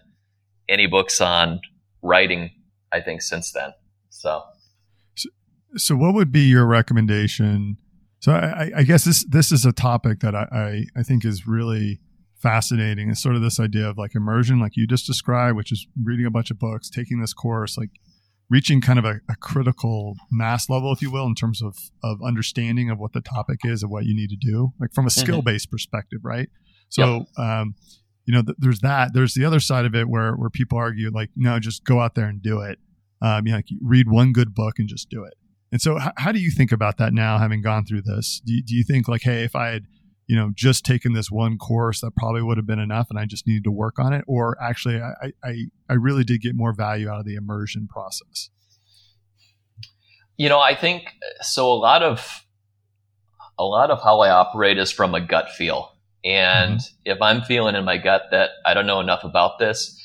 any books on writing, I think, since then. So, so, so what would be your recommendation? So I, I guess this this is a topic that I, I, I think is really fascinating. It's sort of this idea of like immersion, like you just described, which is reading a bunch of books, taking this course, like reaching kind of a, a, critical mass level, if you will, in terms of of understanding of what the topic is and what you need to do, like from a mm-hmm. skill based perspective, right? So, yep. um, you know, th- there's that. There's the other side of it where where people argue like, no, just go out there and do it. Um, you know, like read one good book and just do it. And so, h- how do you think about that now, having gone through this? Do you, do you think like, hey, if I had you know, just taking this one course that probably would have been enough and I just needed to work on it? Or actually, I, I, I really did get more value out of the immersion process? You know, I think so. A lot of, a lot of how I operate is from a gut feel. And mm-hmm. if I'm feeling in my gut that I don't know enough about this,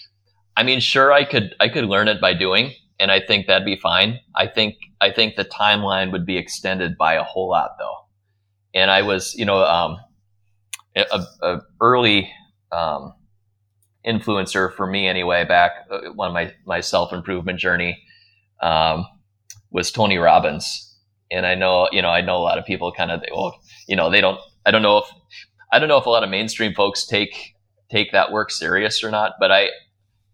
I mean, sure, I could, I could learn it by doing, and I think that'd be fine. I think, I think the timeline would be extended by a whole lot though. And I was, you know, um, a, a early um, influencer for me anyway. Back uh, on my my self improvement journey um, was Tony Robbins, and I know you know I know a lot of people kind of well you know they don't I don't know if I don't know if a lot of mainstream folks take take that work serious or not, but I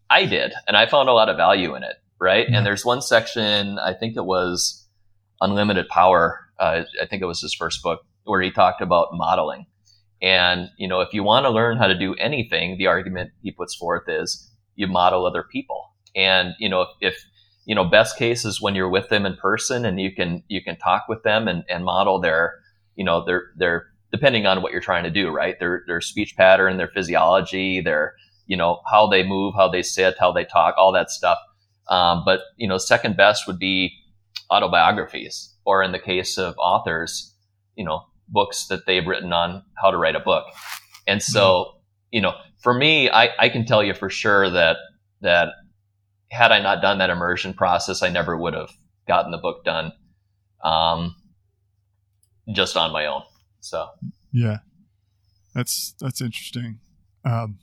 I did, and I found a lot of value in it. Right, and there's one section I think it was Unlimited Power. Uh, I think it was his first book where he talked about modeling. And you know, if you want to learn how to do anything, the argument he puts forth is you model other people. And you know, if, if you know, best case is when you're with them in person and you can you can talk with them and, and model their, you know, their their depending on what you're trying to do, right? Their their speech pattern, their physiology, their you know how they move, how they sit, how they talk, all that stuff. Um, but you know, second best would be autobiographies, or in the case of authors, you know, books that they've written on how to write a book. And so, mm-hmm. you know, for me, I, I can tell you for sure that that had I not done that immersion process, I never would have gotten the book done um, just on my own. So yeah, that's that's interesting. Um,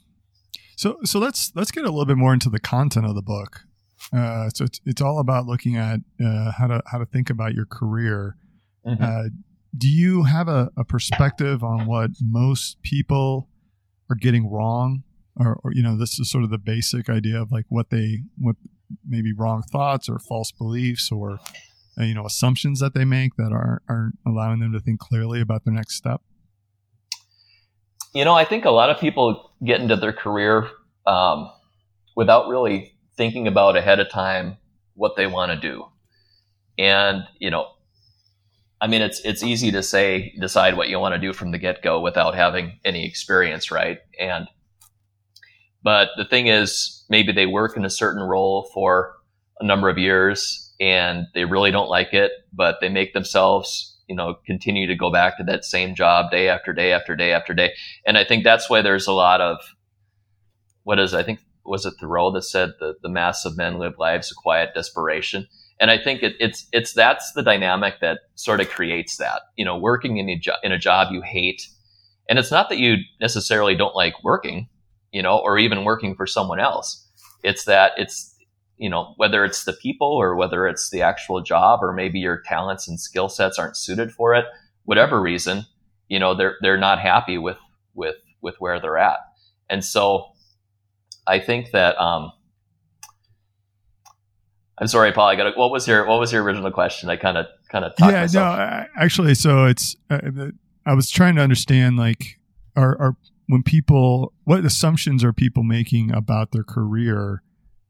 so so let's let's get a little bit more into the content of the book. Uh, so it's, it's all about looking at uh, how to how to think about your career. Mm-hmm. Uh, do you have a, a, perspective on what most people are getting wrong? Or, or, you know this is sort of the basic idea of like what they what maybe wrong thoughts or false beliefs or uh, you know assumptions that they make that aren't aren't allowing them to think clearly about their next step? You know i think a lot of people get into their career um, without really thinking about ahead of time what they want to do. And you know I mean, it's it's easy to say decide what you want to do from the get go without having any experience, right? And but the thing is, maybe they work in a certain role for a number of years and they really don't like it, but they make themselves, you know, continue to go back to that same job day after day after day after day. And I think that's why there's a lot of what is I think was it Thoreau that said the the mass of men live lives of quiet desperation and I think it, it's it's that's the dynamic that sort of creates that. You know, working in a jo- in a job you hate, and it's not that you necessarily don't like working, you know, or even working for someone else. It's that it's you know whether it's the people or whether it's the actual job or maybe your talents and skill sets aren't suited for it. Whatever reason, you know, they're they're not happy with with with where they're at, and so I think that. Um, I'm sorry, Paul. I got what was your what was your original question? I kind of kind of talked yeah. Myself. No, actually, so it's uh, I was trying to understand like are are when people what assumptions are people making about their career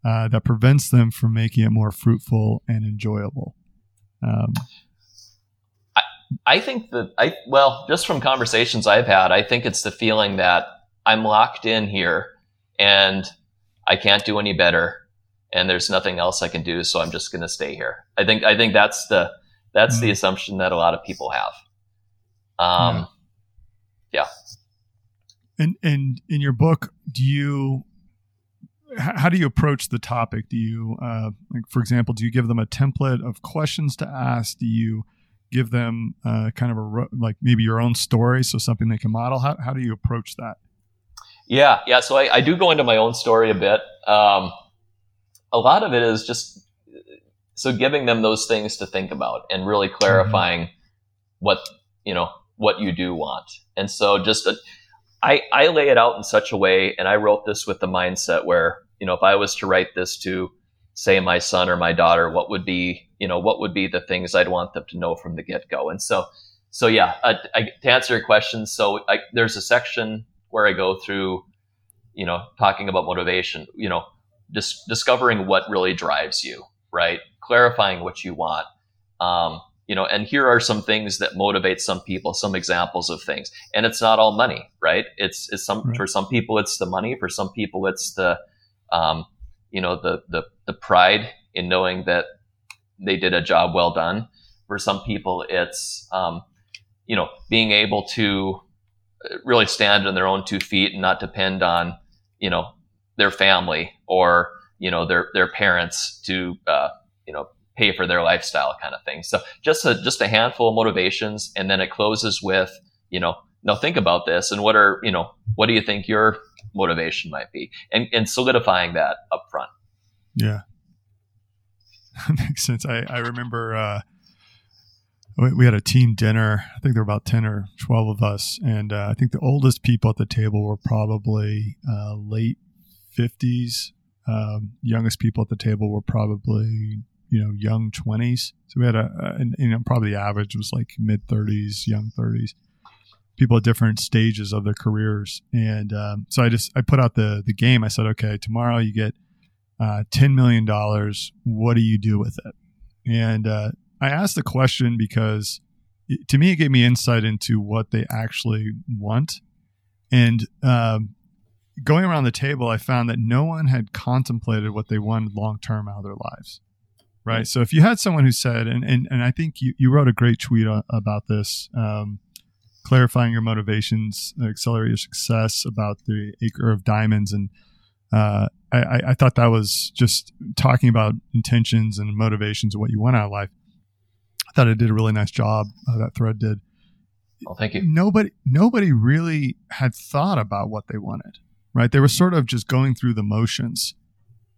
uh, that prevents them from making it more fruitful and enjoyable. Um, I, I think that I well just from conversations I've had, I think it's the feeling that I'm locked in here and I can't do any better and there's nothing else I can do, so I'm just going to stay here. I think I think that's the that's mm. the assumption that a lot of people have. Um, yeah. yeah. And and in your book, do you how do you approach the topic? Do you, uh, like, for example, do you give them a template of questions to ask? Do you give them uh, kind of a like maybe your own story, so something they can model? How how do you approach that? Yeah, yeah. So I, I do go into my own story a bit. Um, a lot of it is just so giving them those things to think about and really mm-hmm. clarifying mm-hmm. what you know what you do want and so just a, I, I lay it out in such a way and i wrote this with the mindset where you know if i was to write this to say my son or my daughter what would be you know what would be the things i'd want them to know from the get-go and so so yeah I, I, to answer your question so I, there's a section where i go through you know talking about motivation you know dis- discovering what really drives you, right? Clarifying what you want. Um, you know, and here are some things that motivate some people, some examples of things. And it's not all money, right? It's, it's some, right. for some people, it's the money. For some people, it's the, um, you know, the, the, the pride in knowing that they did a job well done. For some people, it's, um, you know, being able to really stand on their own two feet and not depend on, you know, their family or you know their their parents to uh, you know pay for their lifestyle kind of thing. So just a just a handful of motivations, and then it closes with you know now think about this and what are you know what do you think your motivation might be and and solidifying that up front. Yeah, (laughs) makes sense. I I remember. Uh, we had a team dinner. I think there were about 10 or 12 of us. And uh, I think the oldest people at the table were probably uh, late 50s. Um, youngest people at the table were probably, you know, young 20s. So we had a, a and, you know, probably the average was like mid 30s, young 30s. People at different stages of their careers. And um, so I just, I put out the, the game. I said, okay, tomorrow you get uh, $10 million. What do you do with it? And uh, I asked the question because it, to me, it gave me insight into what they actually want. And um, going around the table, I found that no one had contemplated what they wanted long term out of their lives. Right. So if you had someone who said, and, and, and I think you, you wrote a great tweet about this, um, clarifying your motivations, accelerate your success about the acre of diamonds. And uh, I, I thought that was just talking about intentions and motivations and what you want out of life. I thought it did a really nice job. Uh, that thread did. Well, thank you. Nobody, nobody really had thought about what they wanted, right? They were sort of just going through the motions.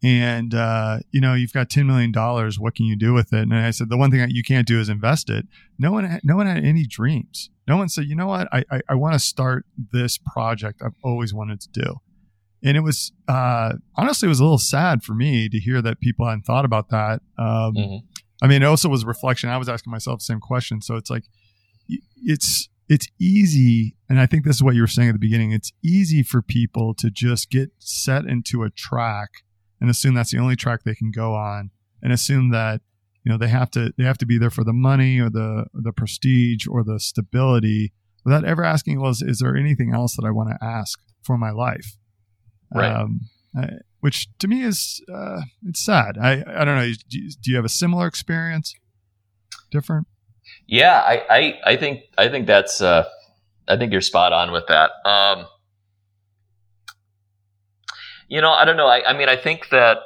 And uh, you know, you've got ten million dollars. What can you do with it? And I said, the one thing that you can't do is invest it. No one, had, no one had any dreams. No one said, you know what, I, I, I want to start this project I've always wanted to do. And it was uh, honestly, it was a little sad for me to hear that people hadn't thought about that. Um, mm-hmm. I mean, it also was a reflection. I was asking myself the same question. So it's like, it's, it's easy. And I think this is what you were saying at the beginning. It's easy for people to just get set into a track and assume that's the only track they can go on and assume that, you know, they have to, they have to be there for the money or the, the prestige or the stability without ever asking, well, is, is there anything else that I want to ask for my life? Right. Um, I, which to me is uh, it's sad. I I don't know. Do you, do you have a similar experience? Different? Yeah, I I, I think I think that's uh, I think you're spot on with that. Um, you know, I don't know. I, I mean, I think that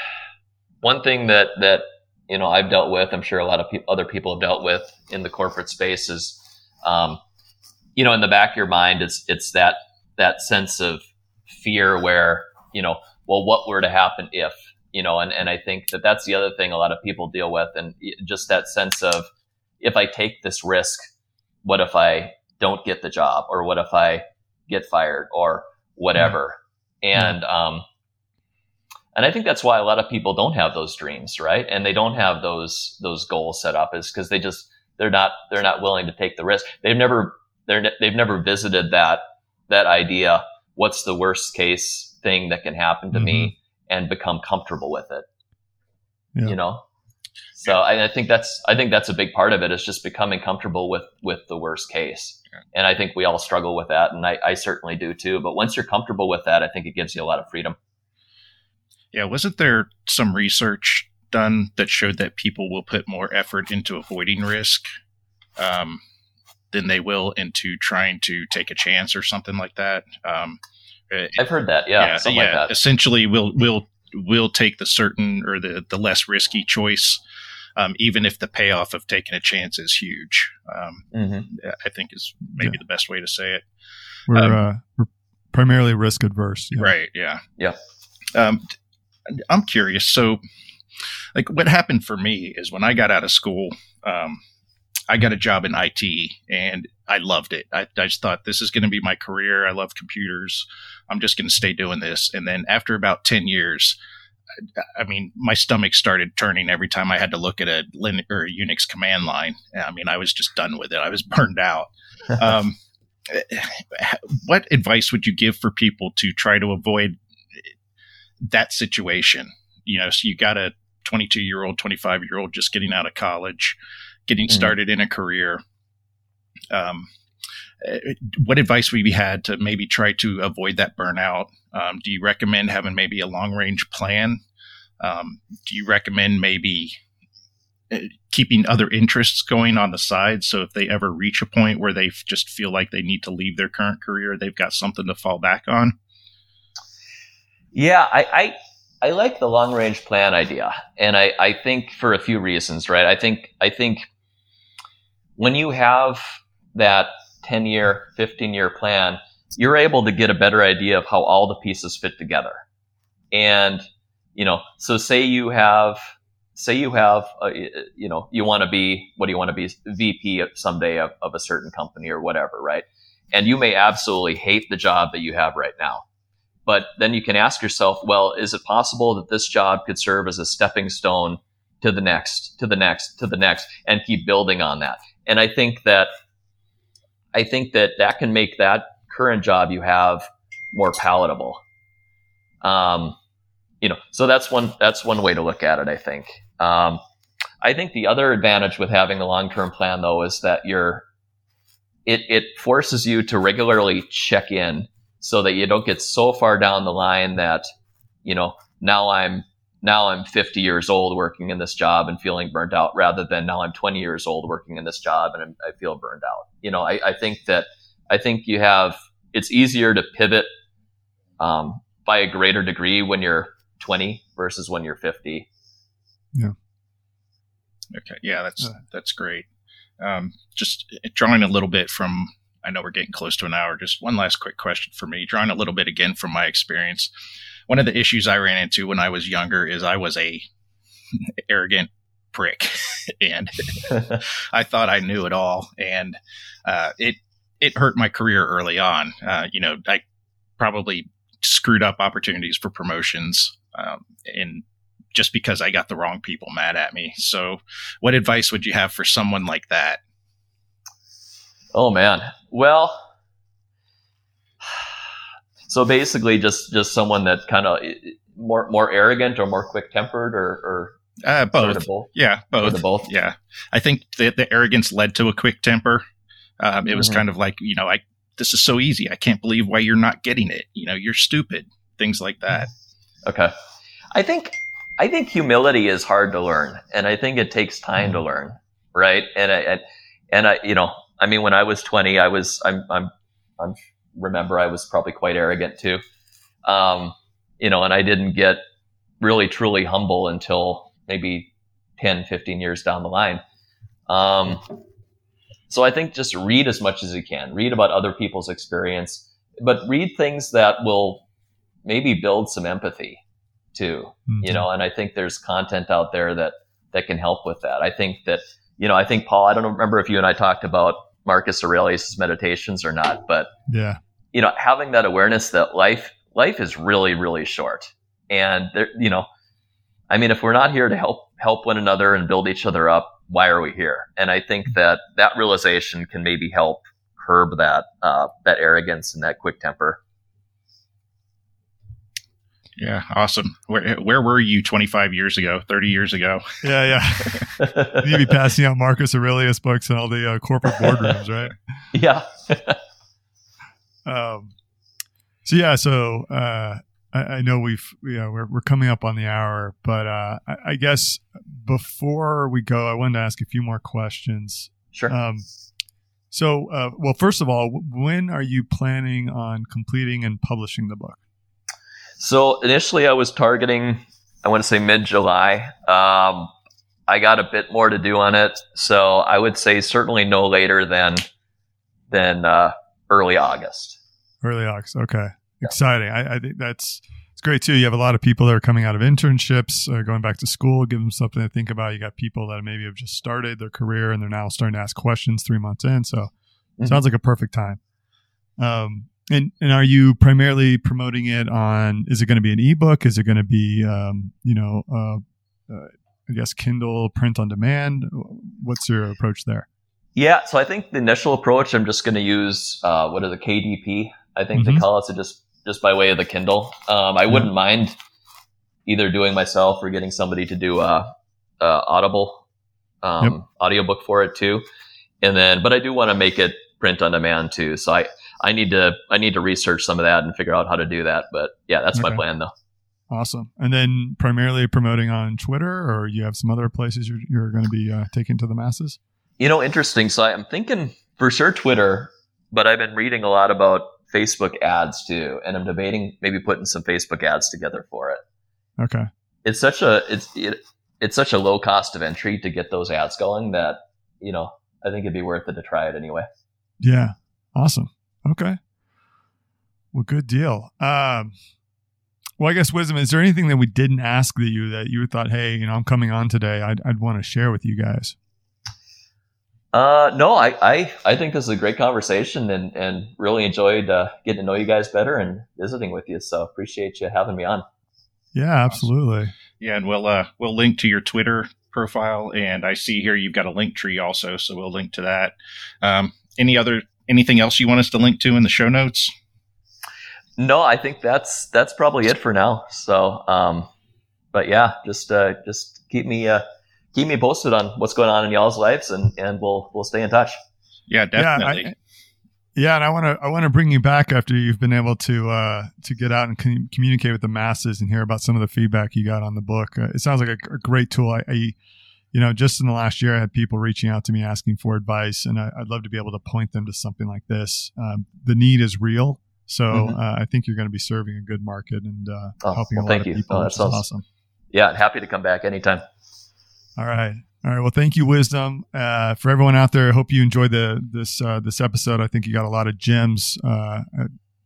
(sighs) one thing that that you know I've dealt with, I'm sure a lot of pe- other people have dealt with in the corporate space is, um, you know, in the back of your mind, it's it's that that sense of fear where you know well, what were to happen if, you know, and, and I think that that's the other thing a lot of people deal with. And just that sense of if I take this risk, what if I don't get the job or what if I get fired or whatever. Yeah. And, um, and I think that's why a lot of people don't have those dreams, right? And they don't have those those goals set up is because they just they're not they're not willing to take the risk. They've never they're they've never visited that that idea. What's the worst case thing that can happen to mm-hmm. me and become comfortable with it. Yeah. You know? So I, I, think that's I think that's a big part of it is just becoming comfortable with with the worst case. And I think we all struggle with that, and I, I certainly do too. But once you're comfortable with that, I think it gives you a lot of freedom. Yeah, wasn't there some research done that showed that people will put more effort into avoiding risk um, than they will into trying to take a chance or something like that? Um, uh, I've heard that. Yeah, yeah, yeah. Like that. Essentially, we'll we'll we'll take the certain or the the less risky choice, um, even if the payoff of taking a chance is huge. Um, mm-hmm. I think is maybe yeah. the best way to say it. We're um, uh, we're primarily risk adverse. Yeah. Right. Yeah. Yeah. Um, I'm curious. So, like, what happened for me is when I got out of school. Um, I got a job in IT and I loved it. I, I just thought this is going to be my career. I love computers. I'm just going to stay doing this. And then after about 10 years, I mean, my stomach started turning every time I had to look at a Linux or a Unix command line. I mean, I was just done with it. I was (laughs) burned out. (laughs) um, what advice would you give for people to try to avoid that situation? You know, so you got a 22 year old, 25 year old just getting out of college, getting mm-hmm. started in a career. Um, what advice would you had to maybe try to avoid that burnout? Um, do you recommend having maybe a long range plan? Um, do you recommend maybe uh, keeping other interests going on the side so if they ever reach a point where they just feel like they need to leave their current career, they've got something to fall back on? Yeah, I, I, I like the long range plan idea, and I, I think for a few reasons, right? I think I think when you have that 10 year, 15 year plan, you're able to get a better idea of how all the pieces fit together. And, you know, so say you have, say you have, a, you know, you want to be, what do you want to be, VP someday of, of a certain company or whatever, right? And you may absolutely hate the job that you have right now. But then you can ask yourself, well, is it possible that this job could serve as a stepping stone to the next, to the next, to the next, and keep building on that? And I think that, I think that that can make that current job you have more palatable. Um, you know, so that's one that's one way to look at it. I think. Um, I think the other advantage with having a long term plan, though, is that you're it, it forces you to regularly check in so that you don't get so far down the line that you know now I'm now I'm 50 years old working in this job and feeling burned out rather than now I'm 20 years old working in this job and I'm, i feel burned out. You know, I, I, think that I think you have it's easier to pivot um, by a greater degree when you're 20 versus when you're 50. Yeah. Okay. Yeah, that's that's great. Um, just drawing a little bit from, I know we're getting close to an hour. Just one last quick question for me. Drawing a little bit again from my experience. One of the issues I ran into when I was younger is I was a (laughs) arrogant prick, (laughs) and (laughs) I thought I knew it all, and uh, it it hurt my career early on. Uh, you know, I probably screwed up opportunities for promotions um, and just because I got the wrong people mad at me. So, what advice would you have for someone like that? Oh man, well, so basically, just just someone that kind of more more arrogant or more quick tempered or, or uh, both. both. Yeah, both. both. Yeah, I think the the arrogance led to a quick temper. Um, it was mm-hmm. kind of like you know, I this is so easy. I can't believe why you're not getting it. You know, you're stupid. Things like that. Okay. I think I think humility is hard to learn, and I think it takes time to mm. learn, right? And I and I, you know, I mean, when I was 20, I was I'm I'm I'm remember I was probably quite arrogant too, um, you know, and I didn't get really truly humble until maybe 10, 15 years down the line. Um, so I think just read as much as you can, read about other people's experience, but read things that will maybe build some empathy too, mm-hmm. you know, and I think there's content out there that, that can help with that. I think that, you know, I think Paul, I don't remember if you and I talked about Marcus Aurelius' meditations or not, but yeah, you know, having that awareness that life, life is really, really short. And there, you know, I mean, if we're not here to help, help one another and build each other up, why are we here? And I think that that realization can maybe help curb that, uh, that arrogance and that quick temper. Yeah, awesome. Where where were you 25 years ago, 30 years ago? Yeah, yeah. (laughs) You'd be passing out Marcus Aurelius books in all the uh, corporate boardrooms, right? (laughs) Yeah. (laughs) um. So yeah, so uh, I, I, know we've yeah we're we're coming up on the hour, but uh, I, I, guess before we go, I wanted to ask a few more questions. Sure. Um. So, uh, well, first of all, when are you planning on completing and publishing the book? So initially, I was targeting, I want to say mid July. Um, I got a bit more to do on it, so I would say certainly no later than than uh, early August. Early August, okay, yeah. exciting. I, I, think that's it's great too. You have a lot of people that are coming out of internships, uh, going back to school, give them something to think about. You got people that maybe have just started their career and they're now starting to ask questions three months in. So, mm-hmm. sounds like a perfect time. Um, and and are you primarily promoting it on? Is it going to be an ebook? Is it going to be um, you know uh, uh, I guess Kindle print on demand? What's your approach there? Yeah, so I think the initial approach, I'm just going to use uh, what is it, KDP? I think mm-hmm. they call it, so just just by way of the Kindle. Um, I yeah. wouldn't mind either doing myself or getting somebody to do a, a Audible um, yep. audiobook for it too. And then, but I do want to make it print on demand too. So I, I need to I need to research some of that and figure out how to do that. But yeah, that's okay. my plan though. Awesome. And then primarily promoting on Twitter, or you have some other places you're, you're going to be uh, taking to the masses? You know, interesting. So I'm thinking for sure Twitter, but I've been reading a lot about Facebook ads too, and I'm debating maybe putting some Facebook ads together for it. Okay. It's such a it's it, it's such a low cost of entry to get those ads going that you know I think it'd be worth it to try it anyway. Yeah. Awesome. Okay. Well, good deal. Um, Well, I guess wisdom. Is there anything that we didn't ask that you that you thought, hey, you know, I'm coming on today. I'd, I'd want to share with you guys. Uh, no, I, I, I think this is a great conversation and, and really enjoyed uh, getting to know you guys better and visiting with you. So appreciate you having me on. Yeah, absolutely. Yeah, and we'll uh, we'll link to your Twitter profile, and I see here you've got a Linktree also, so we'll link to that. Um, any other anything else you want us to link to in the show notes? No, I think that's that's probably it for now. So, um, but yeah, just uh, just keep me uh, keep me posted on what's going on in y'all's lives, and and we'll we'll stay in touch. Yeah, definitely. Yeah, I, yeah, and I want to I want to bring you back after you've been able to uh, to get out and com- communicate with the masses and hear about some of the feedback you got on the book. Uh, it sounds like a, a great tool. I, I, you know, just in the last year, I had people reaching out to me asking for advice, and I, would love to be able to point them to something like this. Um, the need is real, so mm-hmm. uh, I think you're going to be serving a good market and uh, oh, helping well, a lot thank of you. people. Oh, that sounds awesome. Yeah, happy to come back anytime. All right. All right. Well, thank you, Wisdom. Uh, for everyone out there, I hope you enjoyed the this uh, this episode. I think you got a lot of gems. Uh,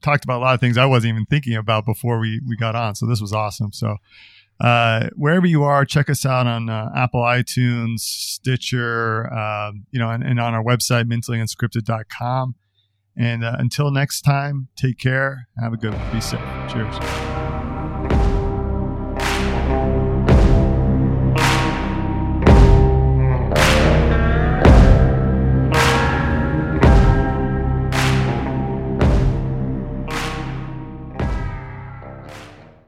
talked about a lot of things I wasn't even thinking about before we we got on. So this was awesome. So uh, wherever you are, check us out on uh, Apple iTunes, Stitcher, um, you know, and, and, on our website, mentallyunscripted.com. And uh, until next time, take care. Have a good one. Be safe. Cheers.